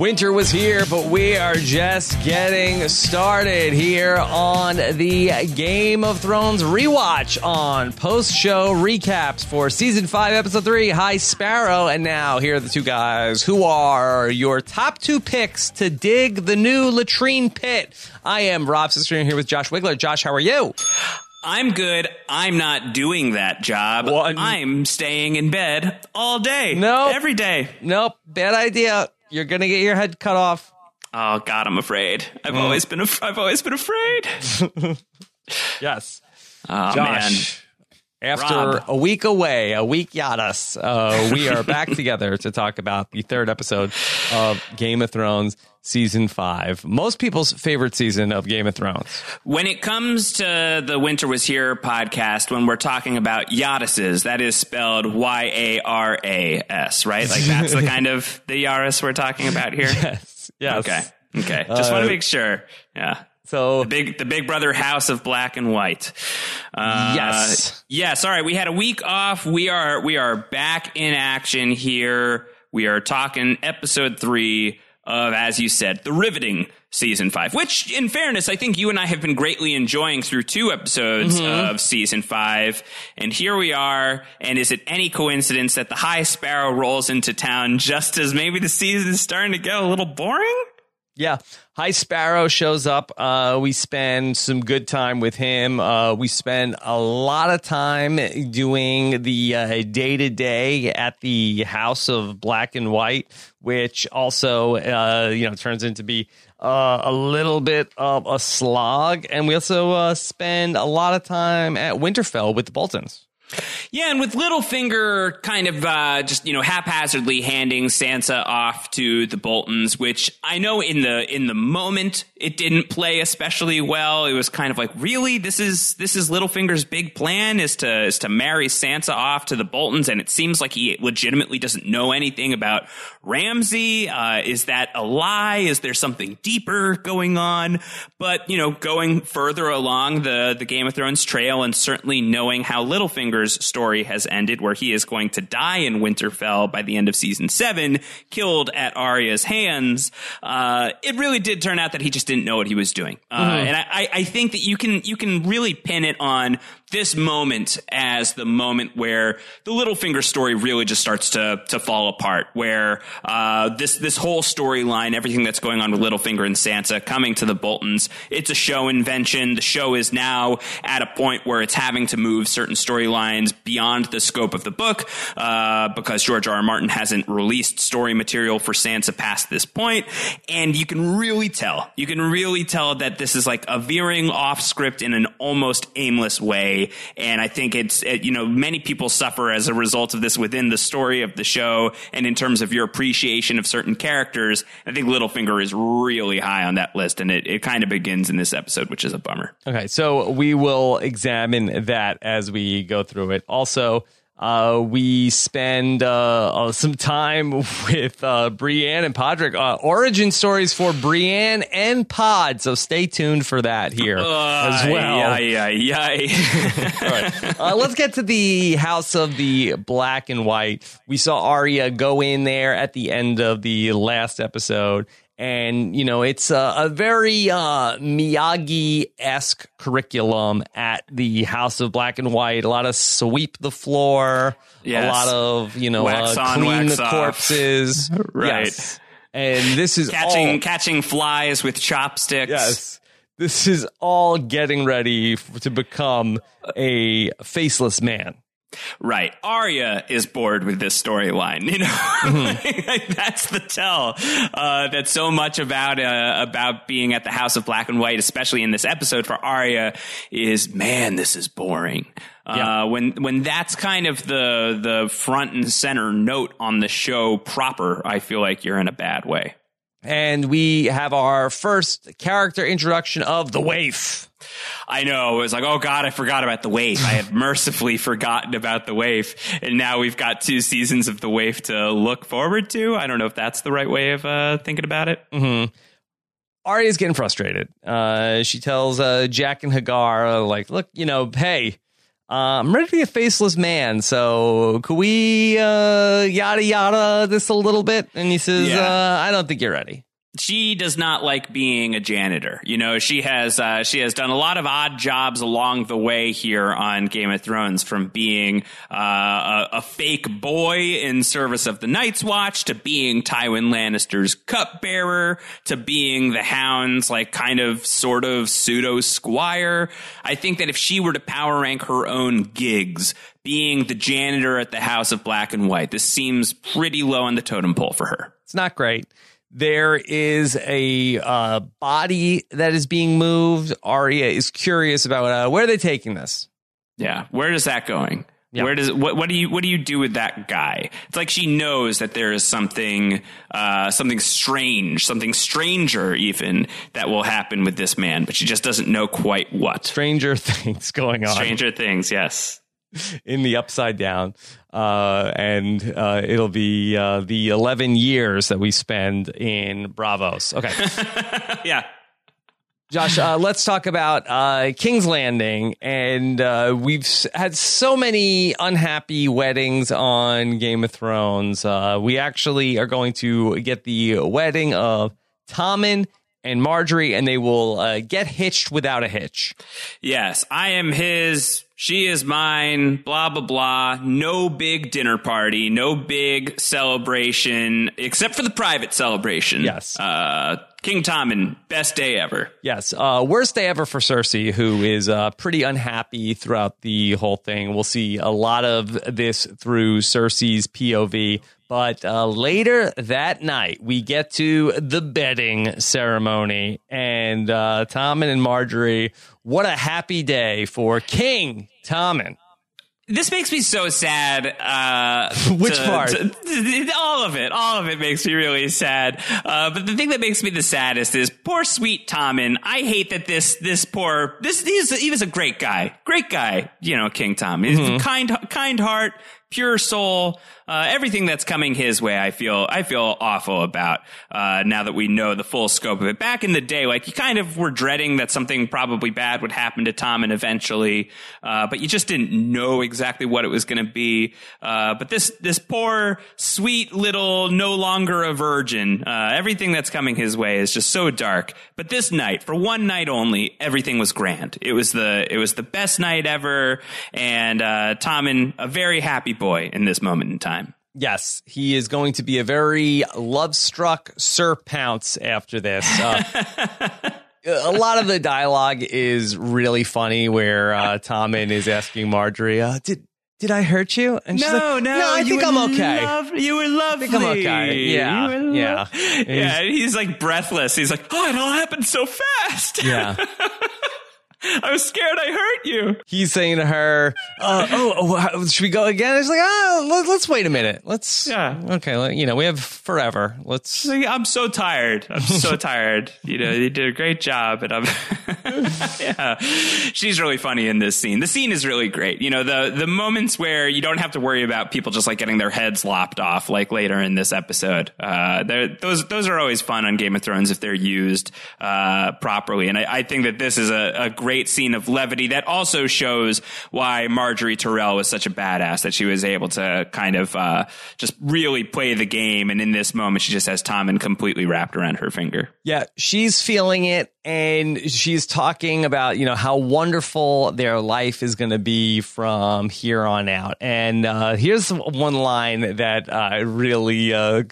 Winter was here, but we are just getting started here on the Game of Thrones rewatch on post show recaps for season 5, episode 3, High Sparrow. And now, here are the two guys who are your top two picks to dig the new latrine pit. I am Rob Cesternino here with Josh Wigler. Josh, how are you? I'm good. I'm not doing that job. I'm staying in bed all day. Nope. Every day. Nope, bad idea. You're going to get your head cut off. Oh God, I'm afraid. I've Mm. always been. Af- I've always been afraid. Yes. Oh Josh. After Rob. a week away, a week yadas, uh, we are back together to talk about the third episode of Game of Thrones season five. Most people's favorite season of Game of Thrones. When it comes to the Winter Was Here podcast, when we're talking about Yadises, that is spelled Y A R A S, right? Like that's the kind of the Yaris we're talking about here. Yes. Yes. Okay. Okay. Just want Uh, to make sure. Yeah. So big the big brother house of black and white. Uh, Yes. yes all right we had a week off. We are we are back in action here. We are talking episode three of as you said the riveting season five which in fairness i think you and i have been greatly enjoying through two episodes of season five. And here we are. And is it any coincidence that the high sparrow rolls into town just as maybe the season is starting to get a little boring Yeah. High Sparrow shows up. Uh, we spend some good time with him. Uh, we spend a lot of time doing the day to day at the House of Black and White, which also, uh, you know, turns into be uh, a little bit of a slog. And we also uh, spend a lot of time at Winterfell with the Boltons. Yeah, and with Littlefinger kind of uh, just you know haphazardly handing Sansa off to the Boltons, which I know in the in the moment it didn't play especially well. It was kind of like, really, this is this is Littlefinger's big plan is to is to marry Sansa off to the Boltons, and it seems like he legitimately doesn't know anything about Ramsay. Uh, is that a lie? Is there something deeper going on? But you know, going further along the the Game of Thrones trail, and certainly knowing how Story has ended, where he is going to die in Winterfell by the end of season seven, killed at Arya's hands. Uh, it really did turn out that he just didn't know what he was doing, uh, and I, I- I think that you can you can really pin it on this moment as the moment where the Littlefinger story really just starts to to fall apart. Where uh, this this whole storyline, everything that's going on with Littlefinger and Sansa coming to the Boltons, it's a show invention. The show is now at a point where it's having to move certain storylines beyond the scope of the book uh, because George R. R. Martin hasn't released story material for Sansa past this point, and you can really tell. You can really tell that this is like a veering off script in an almost aimless way. And I think it's, it, you know, many people suffer as a result of this within the story of the show and in terms of your appreciation of certain characters. I think Littlefinger is really high on that list, and it, it kind of begins in this episode, which is a bummer. Okay, so we will examine that as we go through it. Also, uh, we spend uh, uh, some time with uh, Brienne and Podrick. Uh, origin stories for Brienne and Pod, so stay tuned for that here as well. Yeah, yeah, yeah. All right. Uh, let's get to the House of the Black and White. We saw Arya go in there at the end of the last episode. And, you know, it's a, a very uh, Miyagi esque curriculum at the House of Black and White. A lot of sweep the floor, Yes. a lot of, you know, Wax uh, on, clean the off. corpses. Right. Yes. And this is catching all, catching flies with chopsticks. Yes. This is all getting ready to become a faceless man. Right. Arya is bored with this storyline. You know, Mm-hmm. Like, that's the tell. Uh, that so much about uh, about being at the House of Black and White, especially in this episode for Arya, is man, this is boring. Yeah. Uh, when when that's kind of the the front and center note on the show proper, I feel like you're in a bad way. And we have our first character introduction of the waif. I know. It was like, oh God, I forgot about the waif. I have mercifully forgotten about the waif. And now we've got two seasons of the waif to look forward to. I don't know if that's the right way of uh, thinking about it. Mm-hmm. Arya's getting frustrated. Uh, she tells uh, Jaqen H'ghar, like, look, you know, hey, Uh, I'm ready to be a faceless man. So could we uh, yada yada this a little bit? And he says, Yeah. uh, I don't think you're ready. She does not like being a janitor. You know, she has uh, she has done a lot of odd jobs along the way here on Game of Thrones, from being uh, a, a fake boy in service of the Night's Watch to being Tywin Lannister's cupbearer to being the Hound's like kind of sort of pseudo squire. I think that if she were to power rank her own gigs. Being the janitor at the House of Black and White, this seems pretty low on the totem pole for her. It's not great. There is a uh, body that is being moved. Arya is curious about uh, where are they taking this. Yeah, where is that going? Yeah. Where does what what do you what do you do with that guy? It's like she knows that there is something uh, something strange, something stranger even that will happen with this man, but she just doesn't know quite what. Stranger things going on Stranger things, yes. In the upside down, uh, and uh, it'll be uh, the eleven years that we spend in Braavos. Okay. yeah. Josh, uh, let's talk about uh, King's Landing. And uh, we've had so many unhappy weddings on Game of Thrones. Uh, we actually are going to get the wedding of Tommen and Margaery, and they will uh, get hitched without a hitch. Yes, I am his. She is mine. Blah blah blah. No big dinner party. No big celebration, except for the private celebration. Yes. Uh, King Tommen, best day ever. Yes, uh, worst day ever for Cersei, who is uh, pretty unhappy throughout the whole thing. We'll see a lot of this through Cersei's POV. But uh, later that night, we get to the bedding ceremony, and uh, Tommen and Margaery. What a happy day for King Tommen. This makes me so sad. Uh, Which to- part? to- all of it. All of it makes me really sad. Uh, but the thing that makes me the saddest is poor sweet Tommen. I hate that this this poor this he's, he was a great guy, great guy. You know, King Tom. He's Mm-hmm. kind kind heart, pure soul. Uh, everything that's coming his way, I feel I feel awful about. Uh, now that we know the full scope of it. Back in the day, like you kind of were dreading that something probably bad would happen to Tommen eventually, uh, but you just didn't know exactly what it was going to be. Uh, but this this poor sweet little no longer a virgin. Uh, everything that's coming his way is just so dark. But this night, for one night only, everything was grand. It was the it was the best night ever, and uh, Tommen a very happy boy in this moment in time. Yes, he is going to be a very love struck Sir Pounce after this. Uh, a lot of the dialogue is really funny where uh, Tommen is asking Margaery, uh, did, did I hurt you? And she's like, no, no, I think I'm okay. you were lovely. think I'm okay. Yeah, yeah. lo- yeah. and He's like breathless. He's like, oh, it all happened so fast. yeah. I was scared I hurt you. He's saying to her, uh, oh, oh, should we go again? It's like, oh, let, let's wait a minute. Let's, Yeah. Okay, let- you know, we have forever. Let's, like, I'm so tired. I'm so tired. You know, you did a great job, and I'm. yeah, she's really funny in this scene. The scene is really great. You know, the the moments where you don't have to worry about people just like getting their heads lopped off, like later in this episode. Uh, those those are always fun on Game of Thrones if they're used uh, properly. And I, I think that this is a, a great scene of levity that also shows why Margaery Tyrell was such a badass that she was able to kind of uh, just really play the game. And in this moment, she just has Tommen completely wrapped around her finger. Yeah, she's feeling it and she's talking about, you know, how wonderful their life is going to be from here on out. And uh, here's one line that uh, really uh,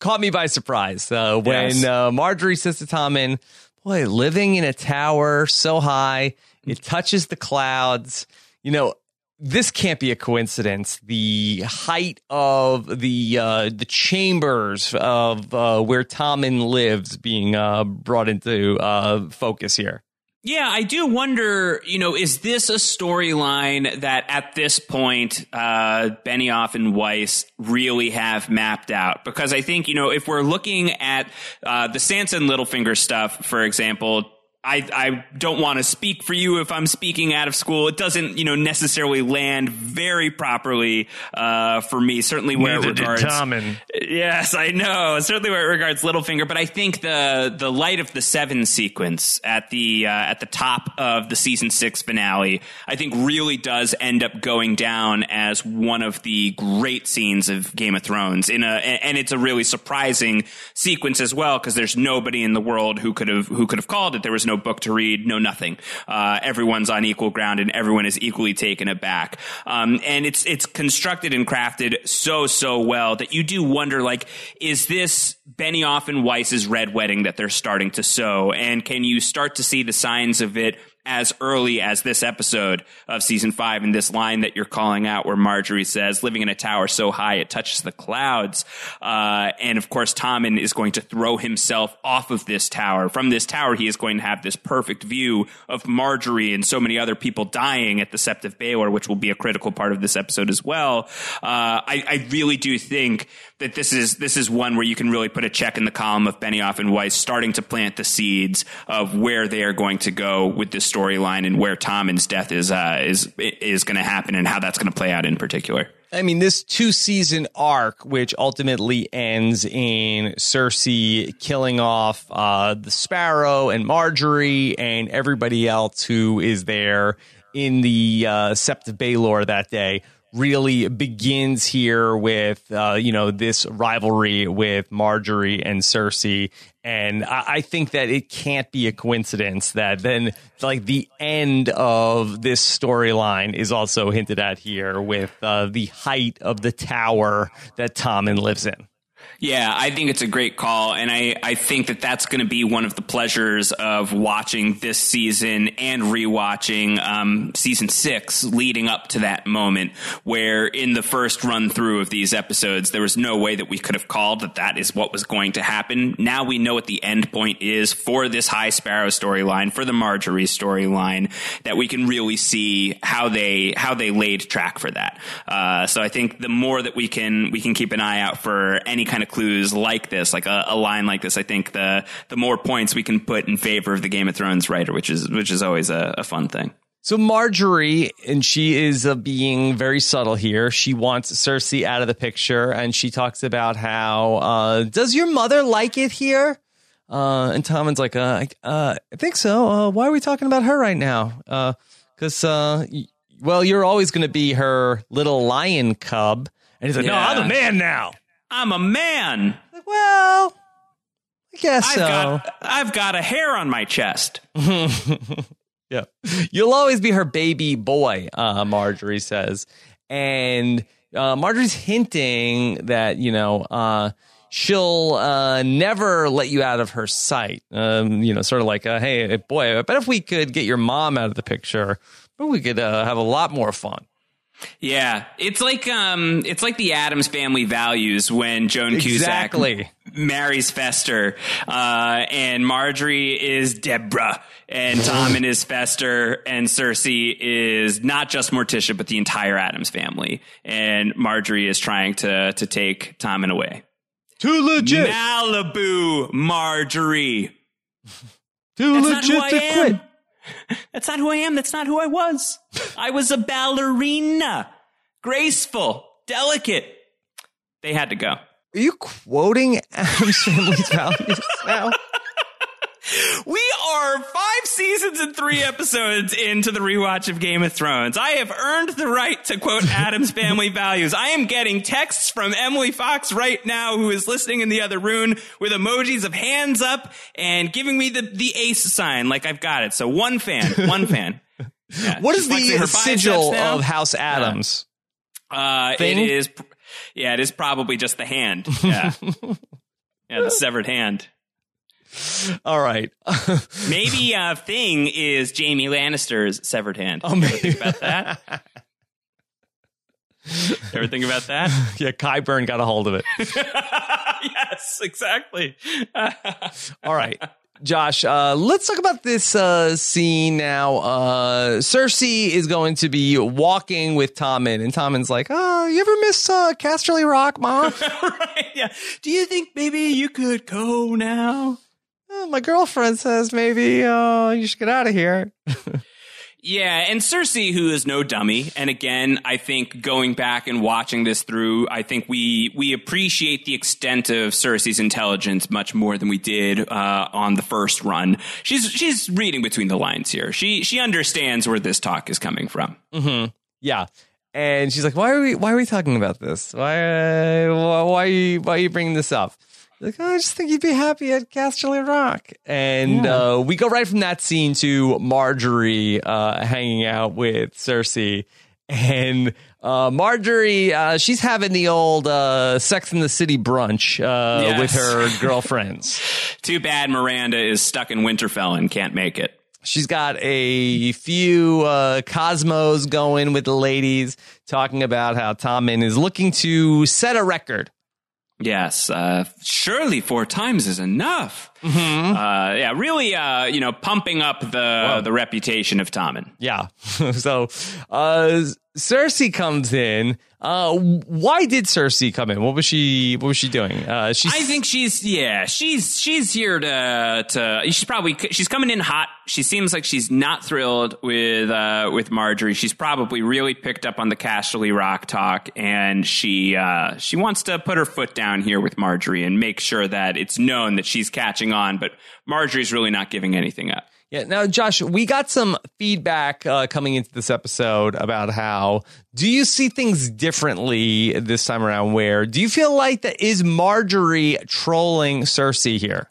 caught me by surprise uh, when Yes. uh, Margaery says to Tommen, Boy, living in a tower so high, it touches the clouds. You know, this can't be a coincidence. The height of the uh, the chambers of uh, where Tommen lives being uh, brought into uh, focus here. Yeah, I do wonder, you know, is this a storyline that at this point, uh, Benioff and Weiss really have mapped out? Because I think, you know, if we're looking at, uh, the Sansa and Littlefinger stuff, for example, I, I don't want to speak for you if I'm speaking out of school. It doesn't, you know, necessarily land very properly uh, for me. Certainly where Neither it regards. Yes, I know. Certainly where it regards Littlefinger, but I think the the light of the seven sequence at the uh, at the top of the season six finale, I think really does end up going down as one of the great scenes of Game of Thrones. In a and it's a really surprising sequence as well because there's nobody in the world who could have who could have called it. There was no book to read, no nothing. Uh, everyone's on equal ground, and everyone is equally taken aback. Um, and it's it's constructed and crafted so so well that you do wonder, like, is this Benioff and Weiss's red wedding that they're starting to sow? And can you start to see the signs of it? As early as this episode of season five and this line that you're calling out where Margaery says, living in a tower so high it touches the clouds. Uh, and of course, Tommen is going to throw himself off of this tower. From this tower, he is going to have this perfect view of Margaery and so many other people dying at the Sept of Baelor, which will be a critical part of this episode as well. Uh, I, I really do think that this is this is one where you can really put a check in the column of Benioff and Weiss starting to plant the seeds of where they are going to go with this storyline and where Tommen's death is uh, is is going to happen and how that's going to play out in particular. I mean, this two season arc, which ultimately ends in Cersei killing off uh, the Sparrow and Margaery and everybody else who is there in the uh, Sept of Baelor that day, really begins here with uh, you know this rivalry with Margaery and Cersei, and I, I think that it can't be a coincidence that then like the end of this storyline is also hinted at here with uh, the height of the tower that Tommen lives in. Yeah, I think it's a great call. And I, I think that that's going to be one of the pleasures of watching this season and rewatching um, season six leading up to that moment where in the first run through of these episodes, there was no way that we could have called that that is what was going to happen. Now we know what the end point is for this High Sparrow storyline, for the Margaery storyline, that we can really see how they, how they laid track for that. Uh, so I think the more that we can, we can keep an eye out for any kind of clues like this, like a, a, line like this, I think the the more points we can put in favor of the Game of Thrones writer, which is which is always a, a fun thing. So Margaery, and she is uh, being very subtle here. She wants Cersei out of the picture, and she talks about how uh, does your mother like it here? Uh, and Tommen's like, uh, uh, I think so. Uh, why are we talking about her right now? Because, well, you're always going to be her little lion cub. And he's like, Yeah. No, I'm a man now. I'm a man. Well, I guess I've so. got I've got a hair on my chest. yeah. You'll always be her baby boy, uh, Margaery says. And uh, Margaery's hinting that, you know, uh, she'll uh, never let you out of her sight. Um, you know, sort of like, uh, hey, boy, I bet if we could get your mom out of the picture, we could uh, have a lot more fun. Yeah, it's like um, it's like the Addams family values when Joan Exactly. Cusack marries Fester, uh, and Margaery is Deborah, and Tommen is Fester, and Cersei is not just Morticia, but the entire Addams family, and Margaery is trying to to take Tommen away. Too legit. Malibu, Margaery. Too That's legit to quit. That's not who I am. That's not who I was. I was a ballerina, graceful, delicate. They had to go. Are you quoting Addams family's values now? We are five seasons and three episodes into the rewatch of Game of Thrones. I have earned the right to quote Addams family values. I am getting texts from Emily Fox right now, who is listening in the other room with emojis of hands up and giving me the, the ace sign like I've got it. So one fan, one fan. Yeah, What is the sigil of House Addams? Uh, it is, yeah, it is probably just the hand. Yeah. yeah, the severed hand. All right. Maybe uh, thing is Jaime Lannister's severed hand. Oh, maybe. think about that? Ever think about that? yeah, Qyburn got a hold of it. yes, exactly. All right. Josh, uh, let's talk about this uh, scene now. Uh, Cersei is going to be walking with Tommen, and Tommen's like, "Oh, you ever miss uh, Casterly Rock, Mom? right? Yeah. Do you think maybe you could go now? Uh, my girlfriend says maybe uh, you should get out of here. Yeah, and Cersei, who is no dummy, and again, I think going back and watching this through, I think we we appreciate the extent of Cersei's intelligence much more than we did uh, on the first run. She's she's reading between the lines here. She she understands where this talk is coming from. Mm-hmm. Yeah, and she's like, "Why are we Why are we talking about this? Why uh, Why are you Why are you bringing this up?" Like, oh, I just think you'd be happy at Casterly Rock. And yeah. uh, we go right from that scene to Margaery uh, hanging out with Cersei. And uh, Margaery, uh, she's having the old uh, Sex in the City brunch uh, yes. with her girlfriends. Too bad Miranda is stuck in Winterfell and can't make it. She's got a few uh, cosmos going with the ladies, talking about how Tommen is looking to set a record Yes, uh, surely four times is enough. Mm-hmm. Uh, yeah, really, uh, you know, pumping up the Whoa. the reputation of Tommen. Yeah. so, uh, Cersei comes in. Uh, why did Cersei come in? What was she? What was she doing? Uh, she's. I think she's yeah. She's she's here to to. She's probably she's coming in hot. She seems like she's not thrilled with uh, with Margaery. She's probably really picked up on the Casterly Rock talk, and she uh, she wants to put her foot down here with Margaery and make sure that it's known that she's catching on. But Margaery's really not giving anything up. Yeah. Now, Josh, we got some feedback uh, coming into this episode about how do you see things differently this time around? Where do you feel like that is Margaery trolling Cersei here?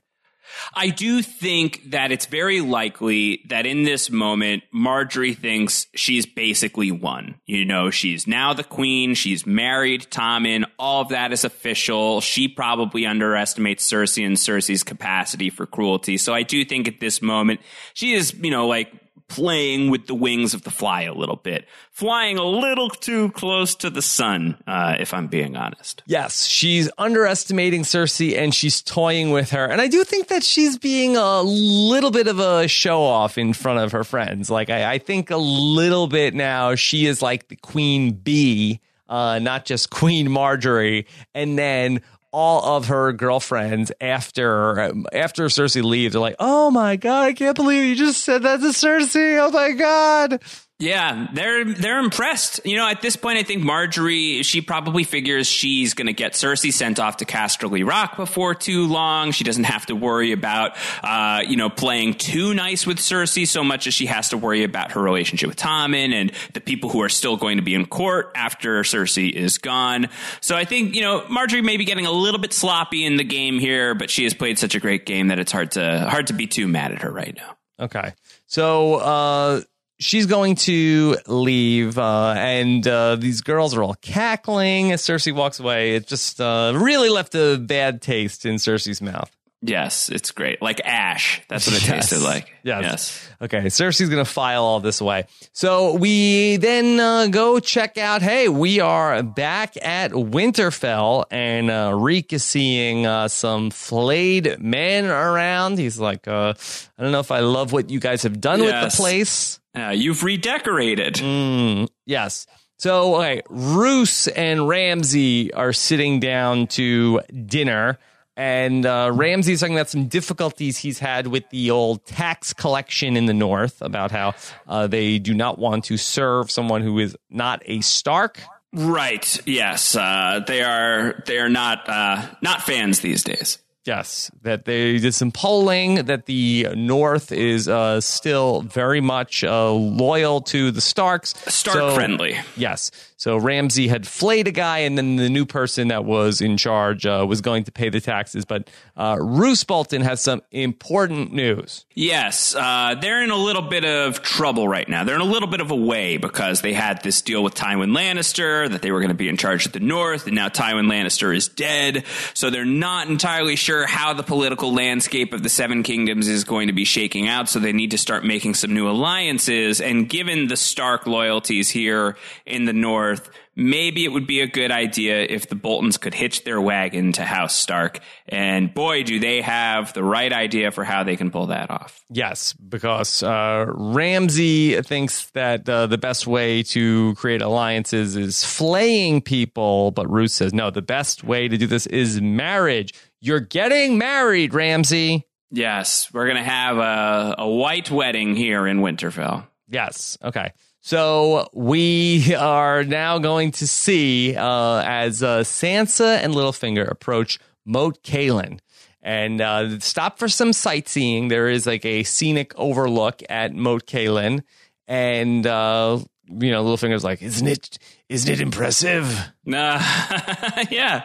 I do think that it's very likely that in this moment, Margaery thinks she's basically won. You know, she's now the queen. She's married Tommen. All of that is official. She probably underestimates Cersei and Cersei's capacity for cruelty. So I do think at this moment, she is, you know, like playing with the wings of the fly a little bit, flying a little too close to the sun, uh, if I'm being honest. Yes, she's underestimating Cersei and she's toying with her. And I do think that she's being a little bit of a show off in front of her friends. Like, I, I think a little bit now she is like the queen bee. Uh, not just Queen Margaery, and then all of her girlfriends after after Cersei leaves They're like, "Oh my god, I can't believe you just said that to Cersei! Oh my god!" Yeah, they're they're impressed. You know, at this point, I think Margaery she probably figures she's going to get Cersei sent off to Casterly Rock before too long. She doesn't have to worry about uh, you know playing too nice with Cersei so much as she has to worry about her relationship with Tommen and the people who are still going to be in court after Cersei is gone. So I think you know Margaery may be getting a little bit sloppy in the game here, but she has played such a great game that it's hard to hard to be too mad at her right now. Okay, so. uh she's going to leave, uh, and uh, these girls are all cackling as Cersei walks away. It just uh, really left a bad taste in Cersei's mouth. Yes, it's great. Like ash. That's what it yes. tasted like. Yes. yes. Okay, Cersei's going to file all this away. So we then uh, go check out, hey, we are back at Winterfell, and uh, Reek is seeing uh, some flayed men around. He's like, uh, I don't know if I love what you guys have done yes. with the place. Uh, you've redecorated. Mm, yes. So, okay, Roose and Ramsay are sitting down to dinner and uh, Ramsay's talking about some difficulties he's had with the old tax collection in the North, about how uh, they do not want to serve someone who is not a Stark. Right. Yes. Uh, they are. They are not uh, not fans these days. Yes, that they did some polling that the North is uh, still very much uh, loyal to the Starks. Stark so, friendly. Yes. So Ramsay had flayed a guy, and then the new person that was in charge uh, was going to pay the taxes. But uh, Roose Bolton has some important news. Yes, uh, they're in a little bit of trouble right now. They're in a little bit of a way because they had this deal with Tywin Lannister that they were going to be in charge of the North, and now Tywin Lannister is dead. So they're not entirely sure how the political landscape of the Seven Kingdoms is going to be shaking out. So they need to start making some new alliances. And given the Stark loyalties here in the North, North, maybe it would be a good idea if the Boltons could hitch their wagon to House Stark. And boy, do they have the right idea for how they can pull that off. Yes, because uh, Ramsay thinks that uh, the best way to create alliances is flaying people, but Roose says no, the best way to do this is marriage. You're getting married, Ramsay. Yes, we're gonna have a, a white wedding here in Winterfell. Yes. Okay. So we are now going to see uh, as uh, Sansa and Littlefinger approach Moat Cailin and uh, stop for some sightseeing. There is like a scenic overlook at Moat Cailin, and uh, you know Littlefinger's like, "Isn't it? Isn't it impressive?" Uh, yeah,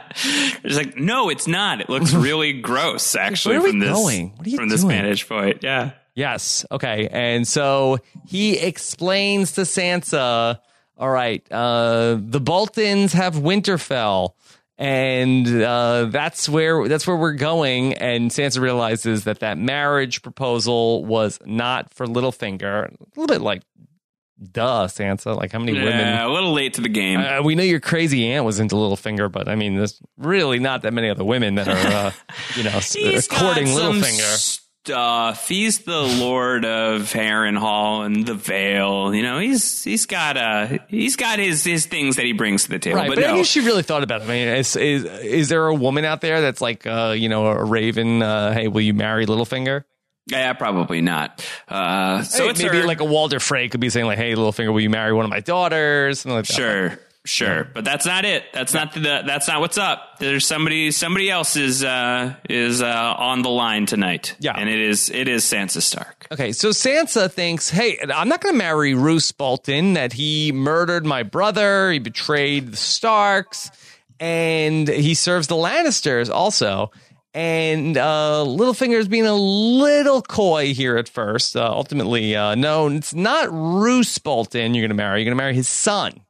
it's like no, it's not. It looks really gross, actually. Where are we from this, going? What are you from this doing? vantage point? Yeah. Yes. Okay. And so he explains to Sansa, all right, uh, the Boltons have Winterfell. And uh, that's where that's where we're going. And Sansa realizes that that marriage proposal was not for Littlefinger. A little bit like, duh, Sansa. Like how many Yeah, women? a little late to the game. Uh, we know your crazy aunt was into Littlefinger, but I mean, there's really not that many other women that are, uh, you know, courting Littlefinger. Stuff. He's the Lord of Harrenhal and the Vale. You know, he's he's got uh he's got his his things that he brings to the table. Right, but, but, I no, think she really thought about it. I mean, is is, is there a woman out there that's like, uh, you know, a raven? Uh, hey, will you marry Littlefinger? yeah, probably not. Uh, so Hey, it's maybe her- like a Walder Frey could be saying like, hey, Littlefinger, will you marry one of my daughters? Like that. Sure, sure, but that's not it. That's not the. That's not what's up. There's somebody. Somebody else is uh, is uh, on the line tonight. Yeah. and it is it is Sansa Stark. Okay, so Sansa thinks, hey, I'm not going to marry Roose Bolton. That he murdered my brother, he betrayed the Starks, and he serves the Lannisters also. And uh, Littlefinger's being a little coy here at first. Uh, ultimately, uh, no, it's not Roose Bolton you're going to marry. You're going to marry his son.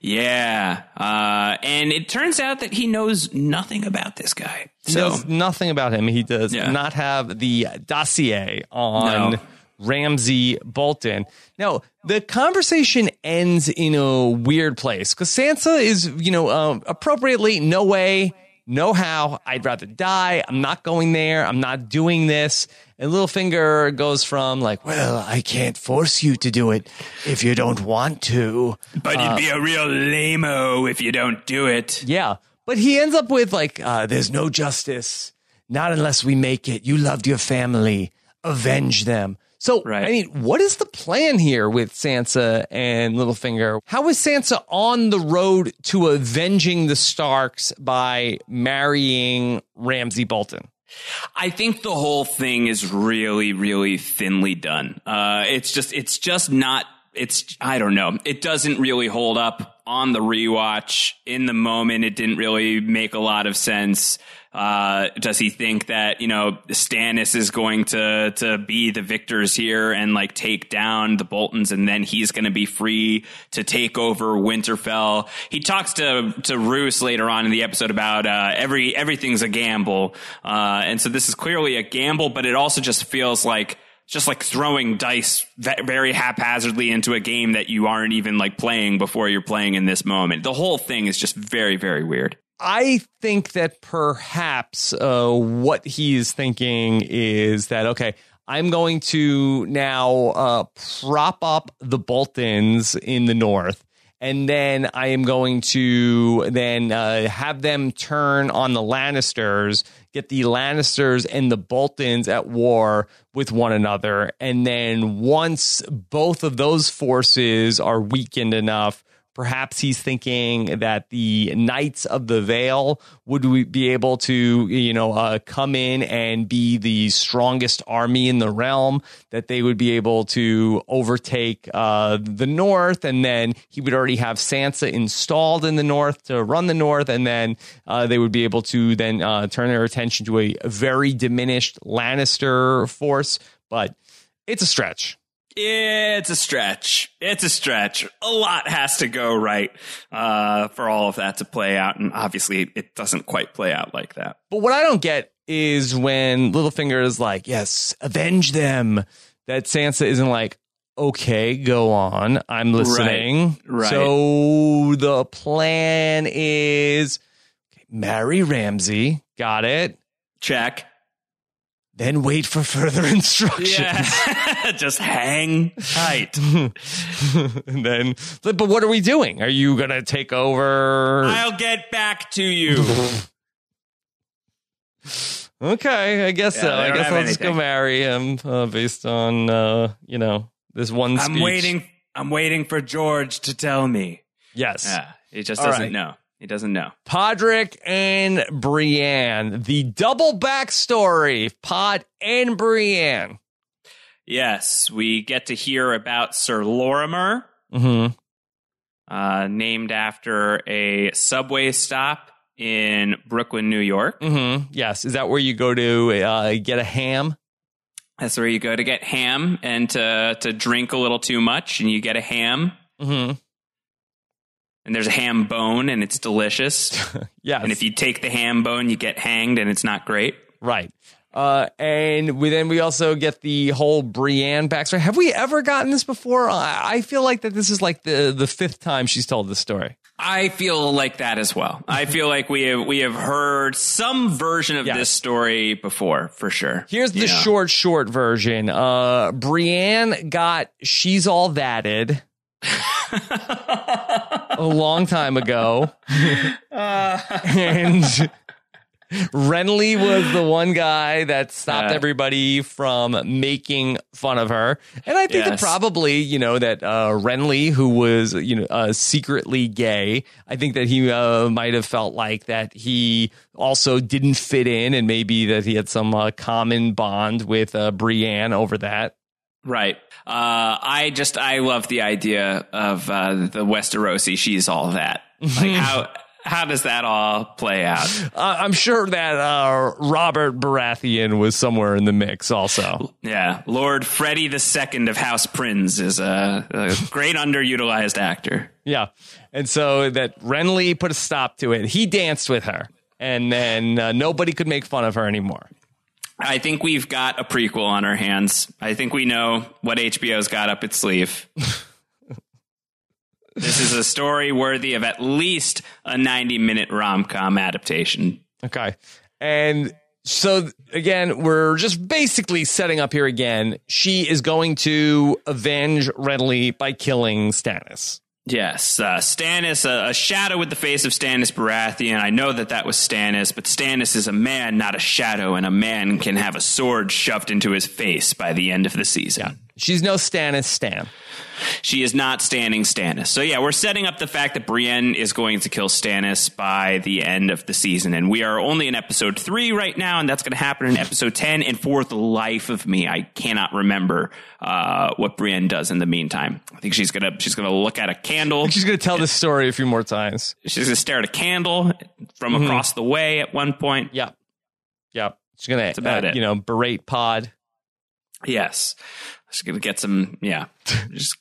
Yeah, uh, and it turns out that he knows nothing about this guy. He So knows nothing about him. He does Yeah. not have the dossier on No. Ramsay Bolton. Now, the conversation ends in a weird place because Sansa is, you know, um, appropriately, no way, no how. I'd rather die. I'm not going there. I'm not doing this. And Littlefinger goes from like, well, I can't force you to do it if you don't want to. But you'd be a real lameo if you don't do it. Yeah. But he ends up with like, uh, there's no justice. Not unless we make it. You loved your family. Avenge them. So, Right. I mean, what is the plan here with Sansa and Littlefinger? How is Sansa on the road to avenging the Starks by marrying Ramsay Bolton? I think the whole thing is really, really thinly done. Uh, it's just, it's just not. It's, I don't know. It doesn't really hold up on the rewatch. In the moment, it didn't really make a lot of sense. Uh, does he think that you know Stannis is going to to be the victors here and like take down the Boltons, and then he's going to be free to take over Winterfell? He talks to to Roose later on in the episode about uh, every everything's a gamble, uh, and so this is clearly a gamble, but it also just feels like just like throwing dice very haphazardly into a game that you aren't even like playing before you're playing in this moment. The whole thing is just very very weird. I think that perhaps uh, what he's thinking is that okay, I'm going to now uh, prop up the Boltons in the north, and then I am going to then uh, have them turn on the Lannisters, get the Lannisters and the Boltons at war with one another, and then once both of those forces are weakened enough Perhaps he's thinking that the Knights of the Vale would be able to, you know, uh, come in and be the strongest army in the realm. That they would be able to overtake uh, the North, and then he would already have Sansa installed in the North to run the North, and then uh, they would be able to then uh, turn their attention to a very diminished Lannister force. But it's a stretch. It's a stretch. It's a stretch. A lot has to go right uh, for all of that to play out, and obviously, it doesn't quite play out like that. But what I don't get is when Littlefinger is like, yes, avenge them, that Sansa isn't like, okay, go on. I'm listening. right. So the plan is okay, marry Ramsay. Got it. Check. Then wait for further instructions. Yeah, just hang tight. and then, but what are we doing? Are you going to take over? I'll get back to you. Okay, I guess Yeah, so. I guess I'll just go marry him uh, based on uh, you know this one. I'm waiting. I'm waiting for George to tell me. Yes, Yeah, he just All doesn't right. know. He doesn't know. Podrick and Brienne, the double backstory. Pod and Brienne. Yes, we get to hear about Sir Lorimer, Mm-hmm. uh, named after a subway stop in Brooklyn, New York. Mm-hmm. Yes, is that where you go to uh, get a ham? That's where you go to get ham and to to drink a little too much, and you get a ham. Mm-hmm. And there's a ham bone, and it's delicious. Yes, and if you take the ham bone, you get hanged, and it's not great. right. Uh, and we, then we also get the whole Brienne backstory. Have we ever gotten this before? I, I feel like that this is like the the fifth time she's told this story. I feel like that as well. I feel like we have we have heard some version of Yes. this story before, for sure. Here's the know? short, short version. Uh, Brienne got she's all thatted a long time ago, and Renly was the one guy that stopped Uh. everybody from making fun of her. And I think that probably, you know, that uh, Renly, who was, you know, uh, secretly gay, I think that he uh, might have felt like that he also didn't fit in, and maybe that he had some uh, common bond with uh, Brienne over that. Right. Uh, I just I love the idea of uh, the Westerosi. She's all that. Like how how does that all play out? Uh, I'm sure that uh, Robert Baratheon was somewhere in the mix also. Yeah, Lord Freddie the Second of House Prince is a, a great underutilized actor. Yeah. And so that Renly put a stop to it. He danced with her. And then uh, nobody could make fun of her anymore. I think we've got a prequel on our hands. I think we know what HBO's got up its sleeve. this is a story worthy of at least a 90 minute rom com adaptation. Okay. And so again, we're just basically setting up here again. She is going to avenge Renly by killing Stannis. Yes, uh, Stannis, a, a shadow with the face of Stannis Baratheon. I know that that was Stannis, but Stannis is a man, not a shadow, and a man can have a sword shoved into his face by the end of the season. She's no Stannis Stan. She is not standing Stannis. So yeah, we're setting up the fact that Brienne is going to kill Stannis by the end of the season, and we are only in episode three right now, and that's going to happen in episode ten. And for the life of me, I cannot remember uh, what Brienne does in the meantime. I think she's gonna she's gonna look at a candle. She's going to tell this story a few more times. She's gonna stare at a candle from Mm-hmm. across the way at one point. Yep. Yep. She's going to, about uh, it. you know, berate Pod. Yes, she's gonna get some. Yeah, just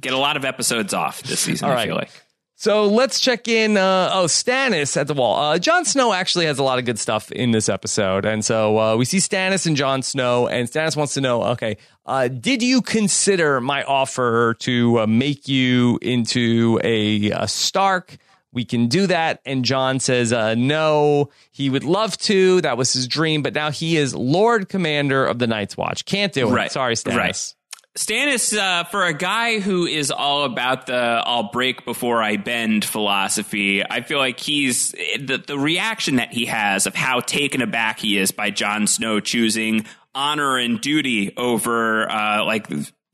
get a lot of episodes off this season. All I feel like. So let's check in. Uh, oh, Stannis at the wall. Uh, Jon Snow actually has a lot of good stuff in this episode. And so uh, we see Stannis and Jon Snow, and Stannis wants to know okay, uh, did you consider my offer to uh, make you into a, uh Stark? We can do that. And Jon says, uh, no, he would love to. That was his dream. But now he is Lord Commander of the Night's Watch. Can't do it. Right. Sorry, Stannis. Right. Stannis, uh, for a guy who is all about the "I'll break before I bend" philosophy, I feel like he's the the reaction that he has of how taken aback he is by Jon Snow choosing honor and duty over uh, like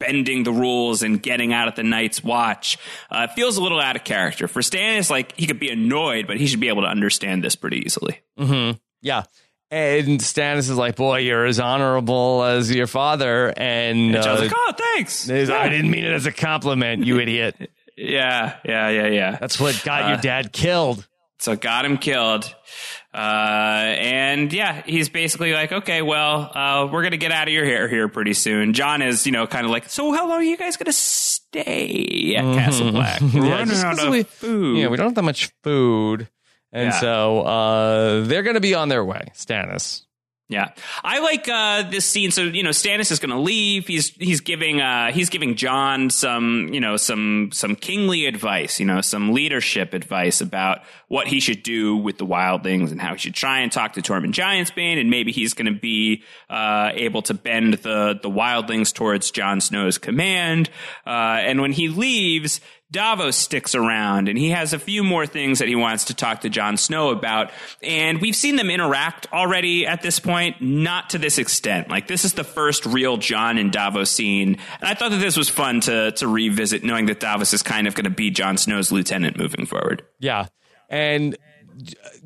bending the rules and getting out of the Night's Watch uh, feels a little out of character. For Stannis, like he could be annoyed, but he should be able to understand this pretty easily. Yeah. And Stannis is like, boy, you're as honorable as your father. And, And uh, like, "Oh, thanks." I didn't mean it as a compliment, you idiot. Yeah, yeah, yeah, yeah. That's what got Uh, your dad killed. So got him killed. Uh, and yeah, he's basically like, okay, well, uh, we're going to get out of your hair here pretty soon. Jon is, you know, kind of like, so how long are you guys going to stay at Castle Black? We're Mm-hmm. Yeah, running just out 'cause of we- food. Yeah, we don't have that much food. And Yeah. so uh, they're going to be on their way, Stannis. Yeah, I like uh, this scene. So you know, Stannis is going to leave. He's he's giving uh, he's giving Jon some you know some some kingly advice. You know, some leadership advice about what he should do with the wildlings and how he should try and talk to Tormund Giantsbane, and maybe he's going to be uh, able to bend the the wildlings towards Jon Snow's command. Uh, and when he leaves. Davos sticks around and he has a few more things that he wants to talk to Jon Snow about. And we've seen them interact already at this point, not to this extent. Like this is the first real Jon and Davos scene. And I thought that this was fun to, to revisit knowing that Davos is kind of going to be Jon Snow's lieutenant moving forward. Yeah. And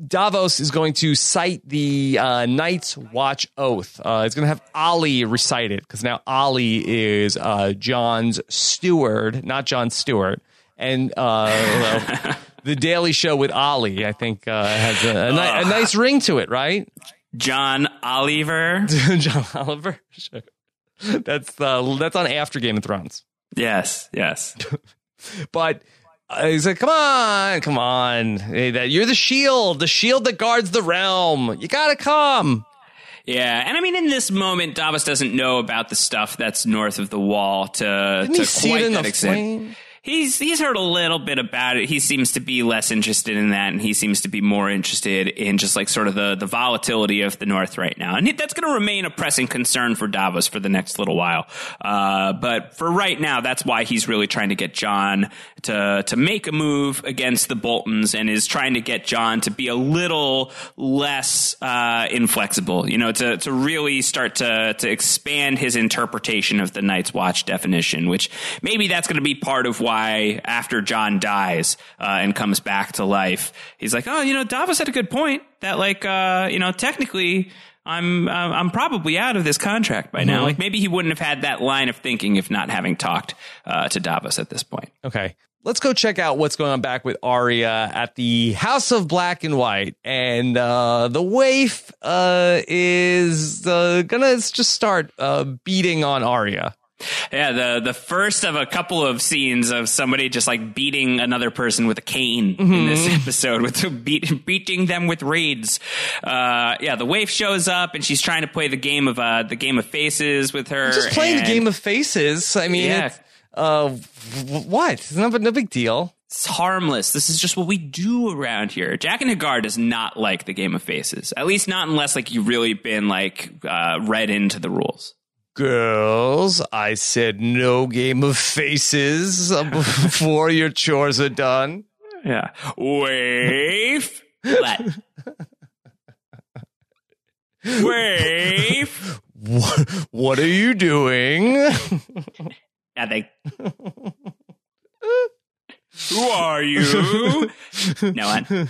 Davos is going to cite the uh, Night's Watch Oath. Uh, it's going to have Olly recite it because now Olly is uh, Jon's steward, not Jon Stewart. And uh, well, the Daily Show with Olly, I think, uh, has a, a, ni- a, nice ring to it, right? John Oliver. John Oliver. That's uh, that's on after Game of Thrones. Yes, yes. but uh, he's like, "Come on, come on! Hey, that you're the shield, the shield that guards the realm. You gotta come." Yeah, and I mean, in this moment, Davos doesn't know about the stuff that's north of the wall to Didn't to see it in that the extent. flame? He's he's heard a little bit about it. He seems to be less interested in that, and he seems to be more interested in just like sort of the the volatility of the North right now, and that's going to remain a pressing concern for Davos for the next little while. Uh, but for right now, that's why he's really trying to get Jon to to make a move against the Boltons, and is trying to get Jon to be a little less uh, inflexible. You know, to to really start to to expand his interpretation of the Night's Watch definition, which maybe that's going to be part of why after Jon dies uh, and comes back to life, he's like, oh, you know, Davos had a good point that like, uh, you know, technically. I'm uh, I'm probably out of this contract by now. Like maybe he wouldn't have had that line of thinking if not having talked uh, to Davos at this point. Okay. Let's go check out what's going on back with Arya at the House of Black and White. And uh, the waif uh, is uh, gonna just start uh, beating on Arya. Yeah, the the first of a couple of scenes of somebody just like beating another person with a cane in this episode, with beat, beating them with raids. Uh, yeah, the waif shows up and she's trying to play the game of uh, the game of faces with her. Just playing the game of faces. I mean, Yeah. it's, uh, what? It's no, no big deal. It's harmless. This is just what we do around here. Jaqen H'ghar does not like the game of faces. At least not unless like you've really been like uh, read into the rules. Girls, I said no game of faces before your chores are done. Yeah. Wave. What? Wave. What, what are you doing? Nothing. Who are you? no one.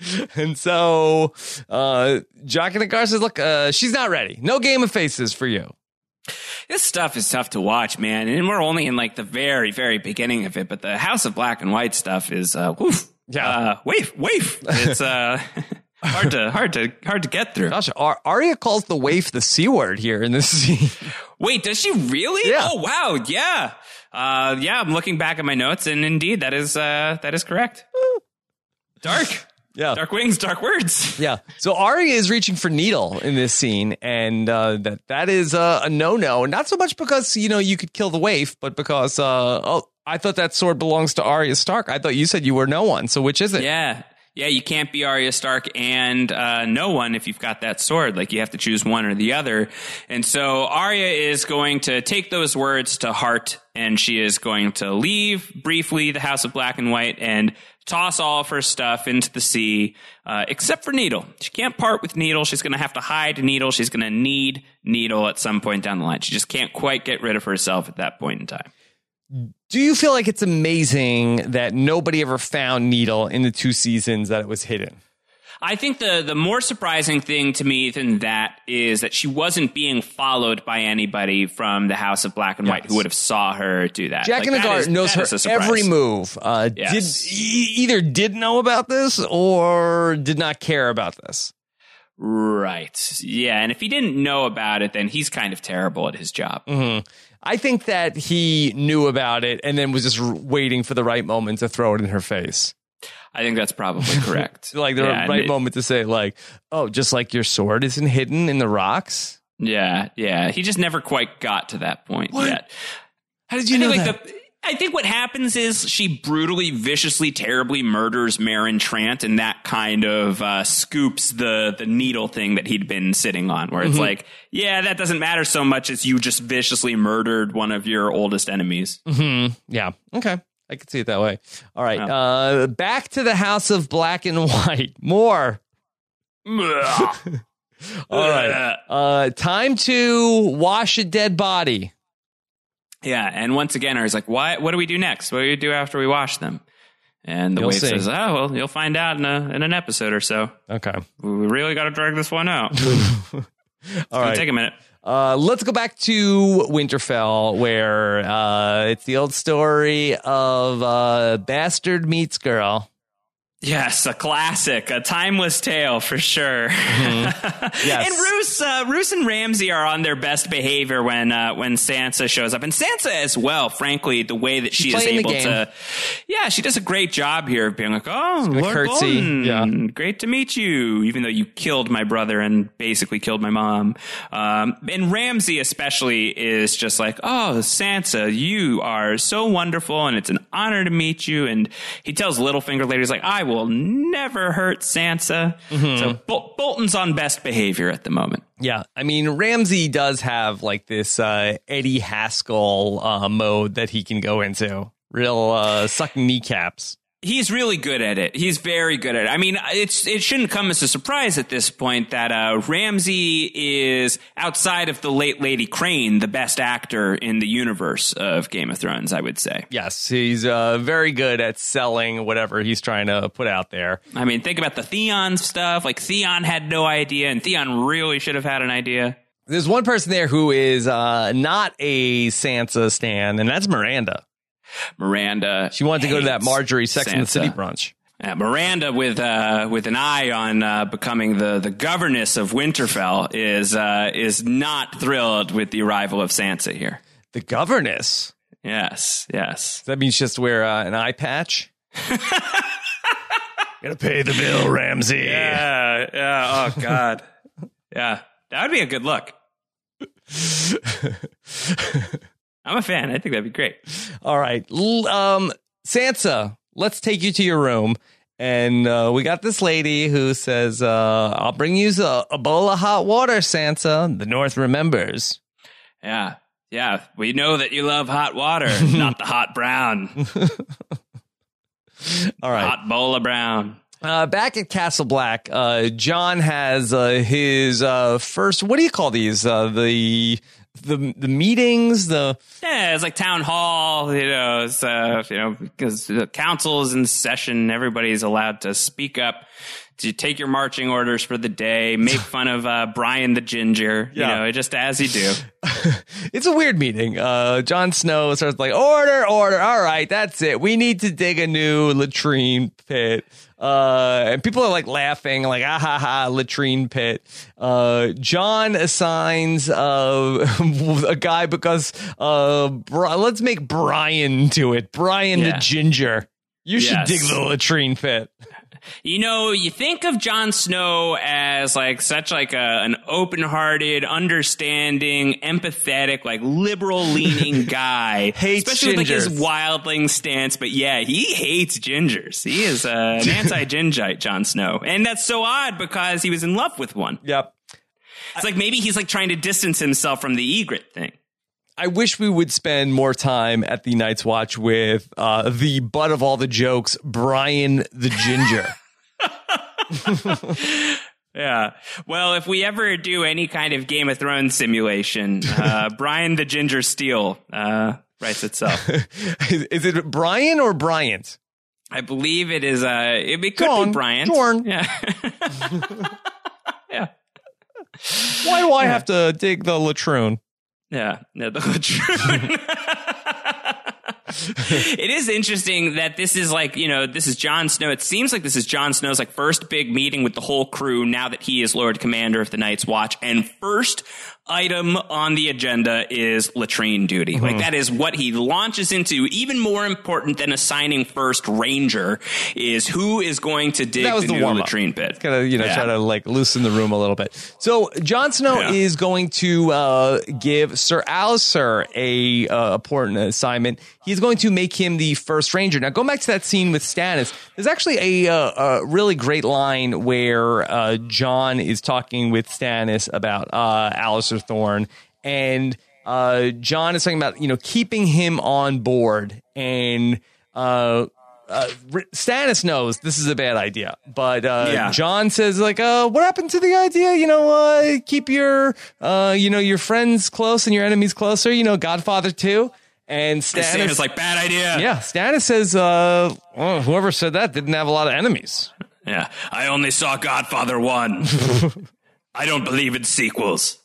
and so uh Jaqen H'ghar says, look, uh, she's not ready. No game of faces for you. This stuff is tough to watch, man. And we're only in like the very, very beginning of it. But the House of Black and White stuff is, uh, woof. Yeah. Uh, wave, wave. It's, uh, hard to, hard to, hard to get through. Gosh, Ar- Arya calls the waif the C word here in this scene. Wait, does she really? Yeah. Oh, wow. Yeah. Uh, yeah, I'm looking back at my notes and indeed that is, uh, that is correct. Dark. Yeah. Dark wings, dark words. Yeah. So Arya is reaching for Needle in this scene, and uh, that that is uh, a no no. Not so much because you know you could kill the waif, but because uh, oh, I thought that sword belongs to Arya Stark. I thought you said you were no one. So which is it? Yeah. Yeah, you can't be Arya Stark and uh, no one if you've got that sword. Like you have to choose one or the other. And so Arya is going to take those words to heart and she is going to leave briefly the House of Black and White and toss all of her stuff into the sea, uh, except for Needle. She can't part with Needle. She's going to have to hide Needle. She's going to need Needle at some point down the line. She just can't quite get rid of herself at that point in time. Do you feel like it's amazing that nobody ever found Needle in the two seasons that it was hidden? I think the the more surprising thing to me than that is that she wasn't being followed by anybody from the House of Black and White Yes. who would have saw her do that. Jack Like, and that Agar is- knows that is a her every move. Uh, Yes. Did e- either did know about this or did not care about this. Right. Yeah, and if he didn't know about it, then he's kind of terrible at his job. Mm-hmm. I think that he knew about it and then was just waiting for the right moment to throw it in her face. I think that's probably correct. Like the Yeah, right it- moment to say, like, oh, just like your sword isn't hidden in the rocks. Yeah, yeah. He just never quite got to that point What? yet. How did I think like the I think what happens is she brutally, viciously, terribly murders Meryn Trant, and that kind of uh, scoops the the needle thing that he'd been sitting on. Where it's Mm-hmm. like, yeah, that doesn't matter so much as you just viciously murdered one of your oldest enemies. Yeah. Okay. I can see it that way. All right. Yeah. Uh, back to the House of Black and White. More. All right. Uh, time to wash a dead body. Yeah, and once again, I was like, "What? What do we do next? What do we do after we wash them?" And the You'll waif see. says, "Oh well, you'll find out in a in an episode or so. Okay. We really got to drag this one out. All right. take a minute." Uh, let's go back to Winterfell, where uh, it's the old story of uh, bastard meets girl. Yes, a classic, a timeless tale for sure. Yes. and Roose, uh, Roose and Ramsay are on their best behavior when uh, when Sansa shows up, and Sansa as well. Frankly, the way that she is able to, yeah, she does a great job here of being like, "Oh, Lord curtsy, Bolton, yeah. great to meet you," even though you killed my brother and basically killed my mom. Um, and Ramsay especially is just like, "Oh, Sansa, you are so wonderful, and it's an honor to meet you." And he tells Littlefinger later, he's like, "I will never hurt Sansa." Mm-hmm. So Bol- Bolton's on best behavior at the moment. Yeah, I mean Ramsay does have like this uh, Eddie Haskell uh, mode that he can go into, real uh, sucking kneecaps. He's really good at it. He's very good at it. I mean, it's it shouldn't come as a surprise at this point that uh, Ramsay is outside of the late Lady Crane, the best actor in the universe of Game of Thrones. I would say. Yes, he's uh, very good at selling whatever he's trying to put out there. I mean, think about the Theon stuff. Like Theon had no idea, and Theon really should have had an idea. There's one person there who is uh, not a Sansa stan, and that's Myranda. Miranda. She wanted to go to that Marjorie Sex and the City brunch. Yeah, Myranda, with uh, with an eye on uh, becoming the the governess of Winterfell, is uh, is not thrilled with the arrival of Sansa here. The governess. Yes, yes. That means just wear uh, an eye patch. Gotta pay the bill, Ramsay. Yeah, yeah. Oh God. yeah, that would be a good look. I'm a fan. I think that'd be great. All right. Um, Sansa, let's take you to your room. And uh, we got this lady who says, uh, I'll bring you a, a bowl of hot water, Sansa. The North remembers. Yeah, yeah. We know that you love hot water, not the hot brown. All right. Hot bowl of brown. Uh, back at Castle Black, uh, Jon has uh, his uh, first. What do you call these? Uh, the the the meetings. The Yeah, it's like town hall, you know, it's, uh, you know, because the council is in session. Everybody's allowed to speak up, to take your marching orders for the day, make fun of uh, Brian the Ginger, Yeah. you know, just as you do. it's a weird meeting. Uh, Jon Snow starts like order, order. All right, that's it. We need to dig a new latrine pit. Uh, and people are like laughing, like ah ha ha, latrine pit. Uh, Jon assigns uh, a guy because uh, Bri- let's make Brian do it. Brian the ginger. You should Yes. dig the latrine pit. You know, you think of Jon Snow as like such like a, an open-hearted, understanding, empathetic, like liberal-leaning guy, Hates especially with like his wildling stance. But yeah, he hates gingers. He is uh, an anti-gingite, Jon Snow, and that's so odd because he was in love with one. Yep. It's like maybe he's like trying to distance himself from the Ygritte thing. I wish we would spend more time at the Night's Watch with uh, the butt of all the jokes, Brian the Ginger. Yeah. Well, if we ever do any kind of Game of Thrones simulation, uh, Brian the Ginger Steel uh, writes itself. is, is it Brian or Bryant? I believe it is. Uh, it, it could Go be Bryant. Dorn. Yeah. yeah. Why do I have to dig the latrine? Yeah. The latrine. it is interesting that this is like you know this is Jon Snow. It seems like this is Jon Snow's like first big meeting with the whole crew now that he is Lord Commander of the Night's Watch. And first item on the agenda is latrine duty. Mm-hmm. Like that is what he launches into. Even more important than assigning first ranger is who is going to dig That was the, the new latrine pit. Kind of, you know, Yeah. try to like loosen the room a little bit. So Jon Snow Yeah. is going to uh, give Sir Alliser a uh, important assignment. He's going to make him the first ranger. Now, going back to that scene with Stannis, there's actually a, uh, a really great line where uh, Jon is talking with Stannis about uh, Thorne, and uh, Jon is talking about you know keeping him on board, and uh, uh, Stannis knows this is a bad idea, but uh, Yeah. Jon says like, uh, "What happened to the idea? You know, uh, keep your, uh, you know, your friends close and your enemies closer. You know, Godfather too." And Stannis, Stannis is like bad idea. yeah, Stannis says, uh, "Whoever said that didn't have a lot of enemies." Yeah. I only saw Godfather one. I don't believe in sequels.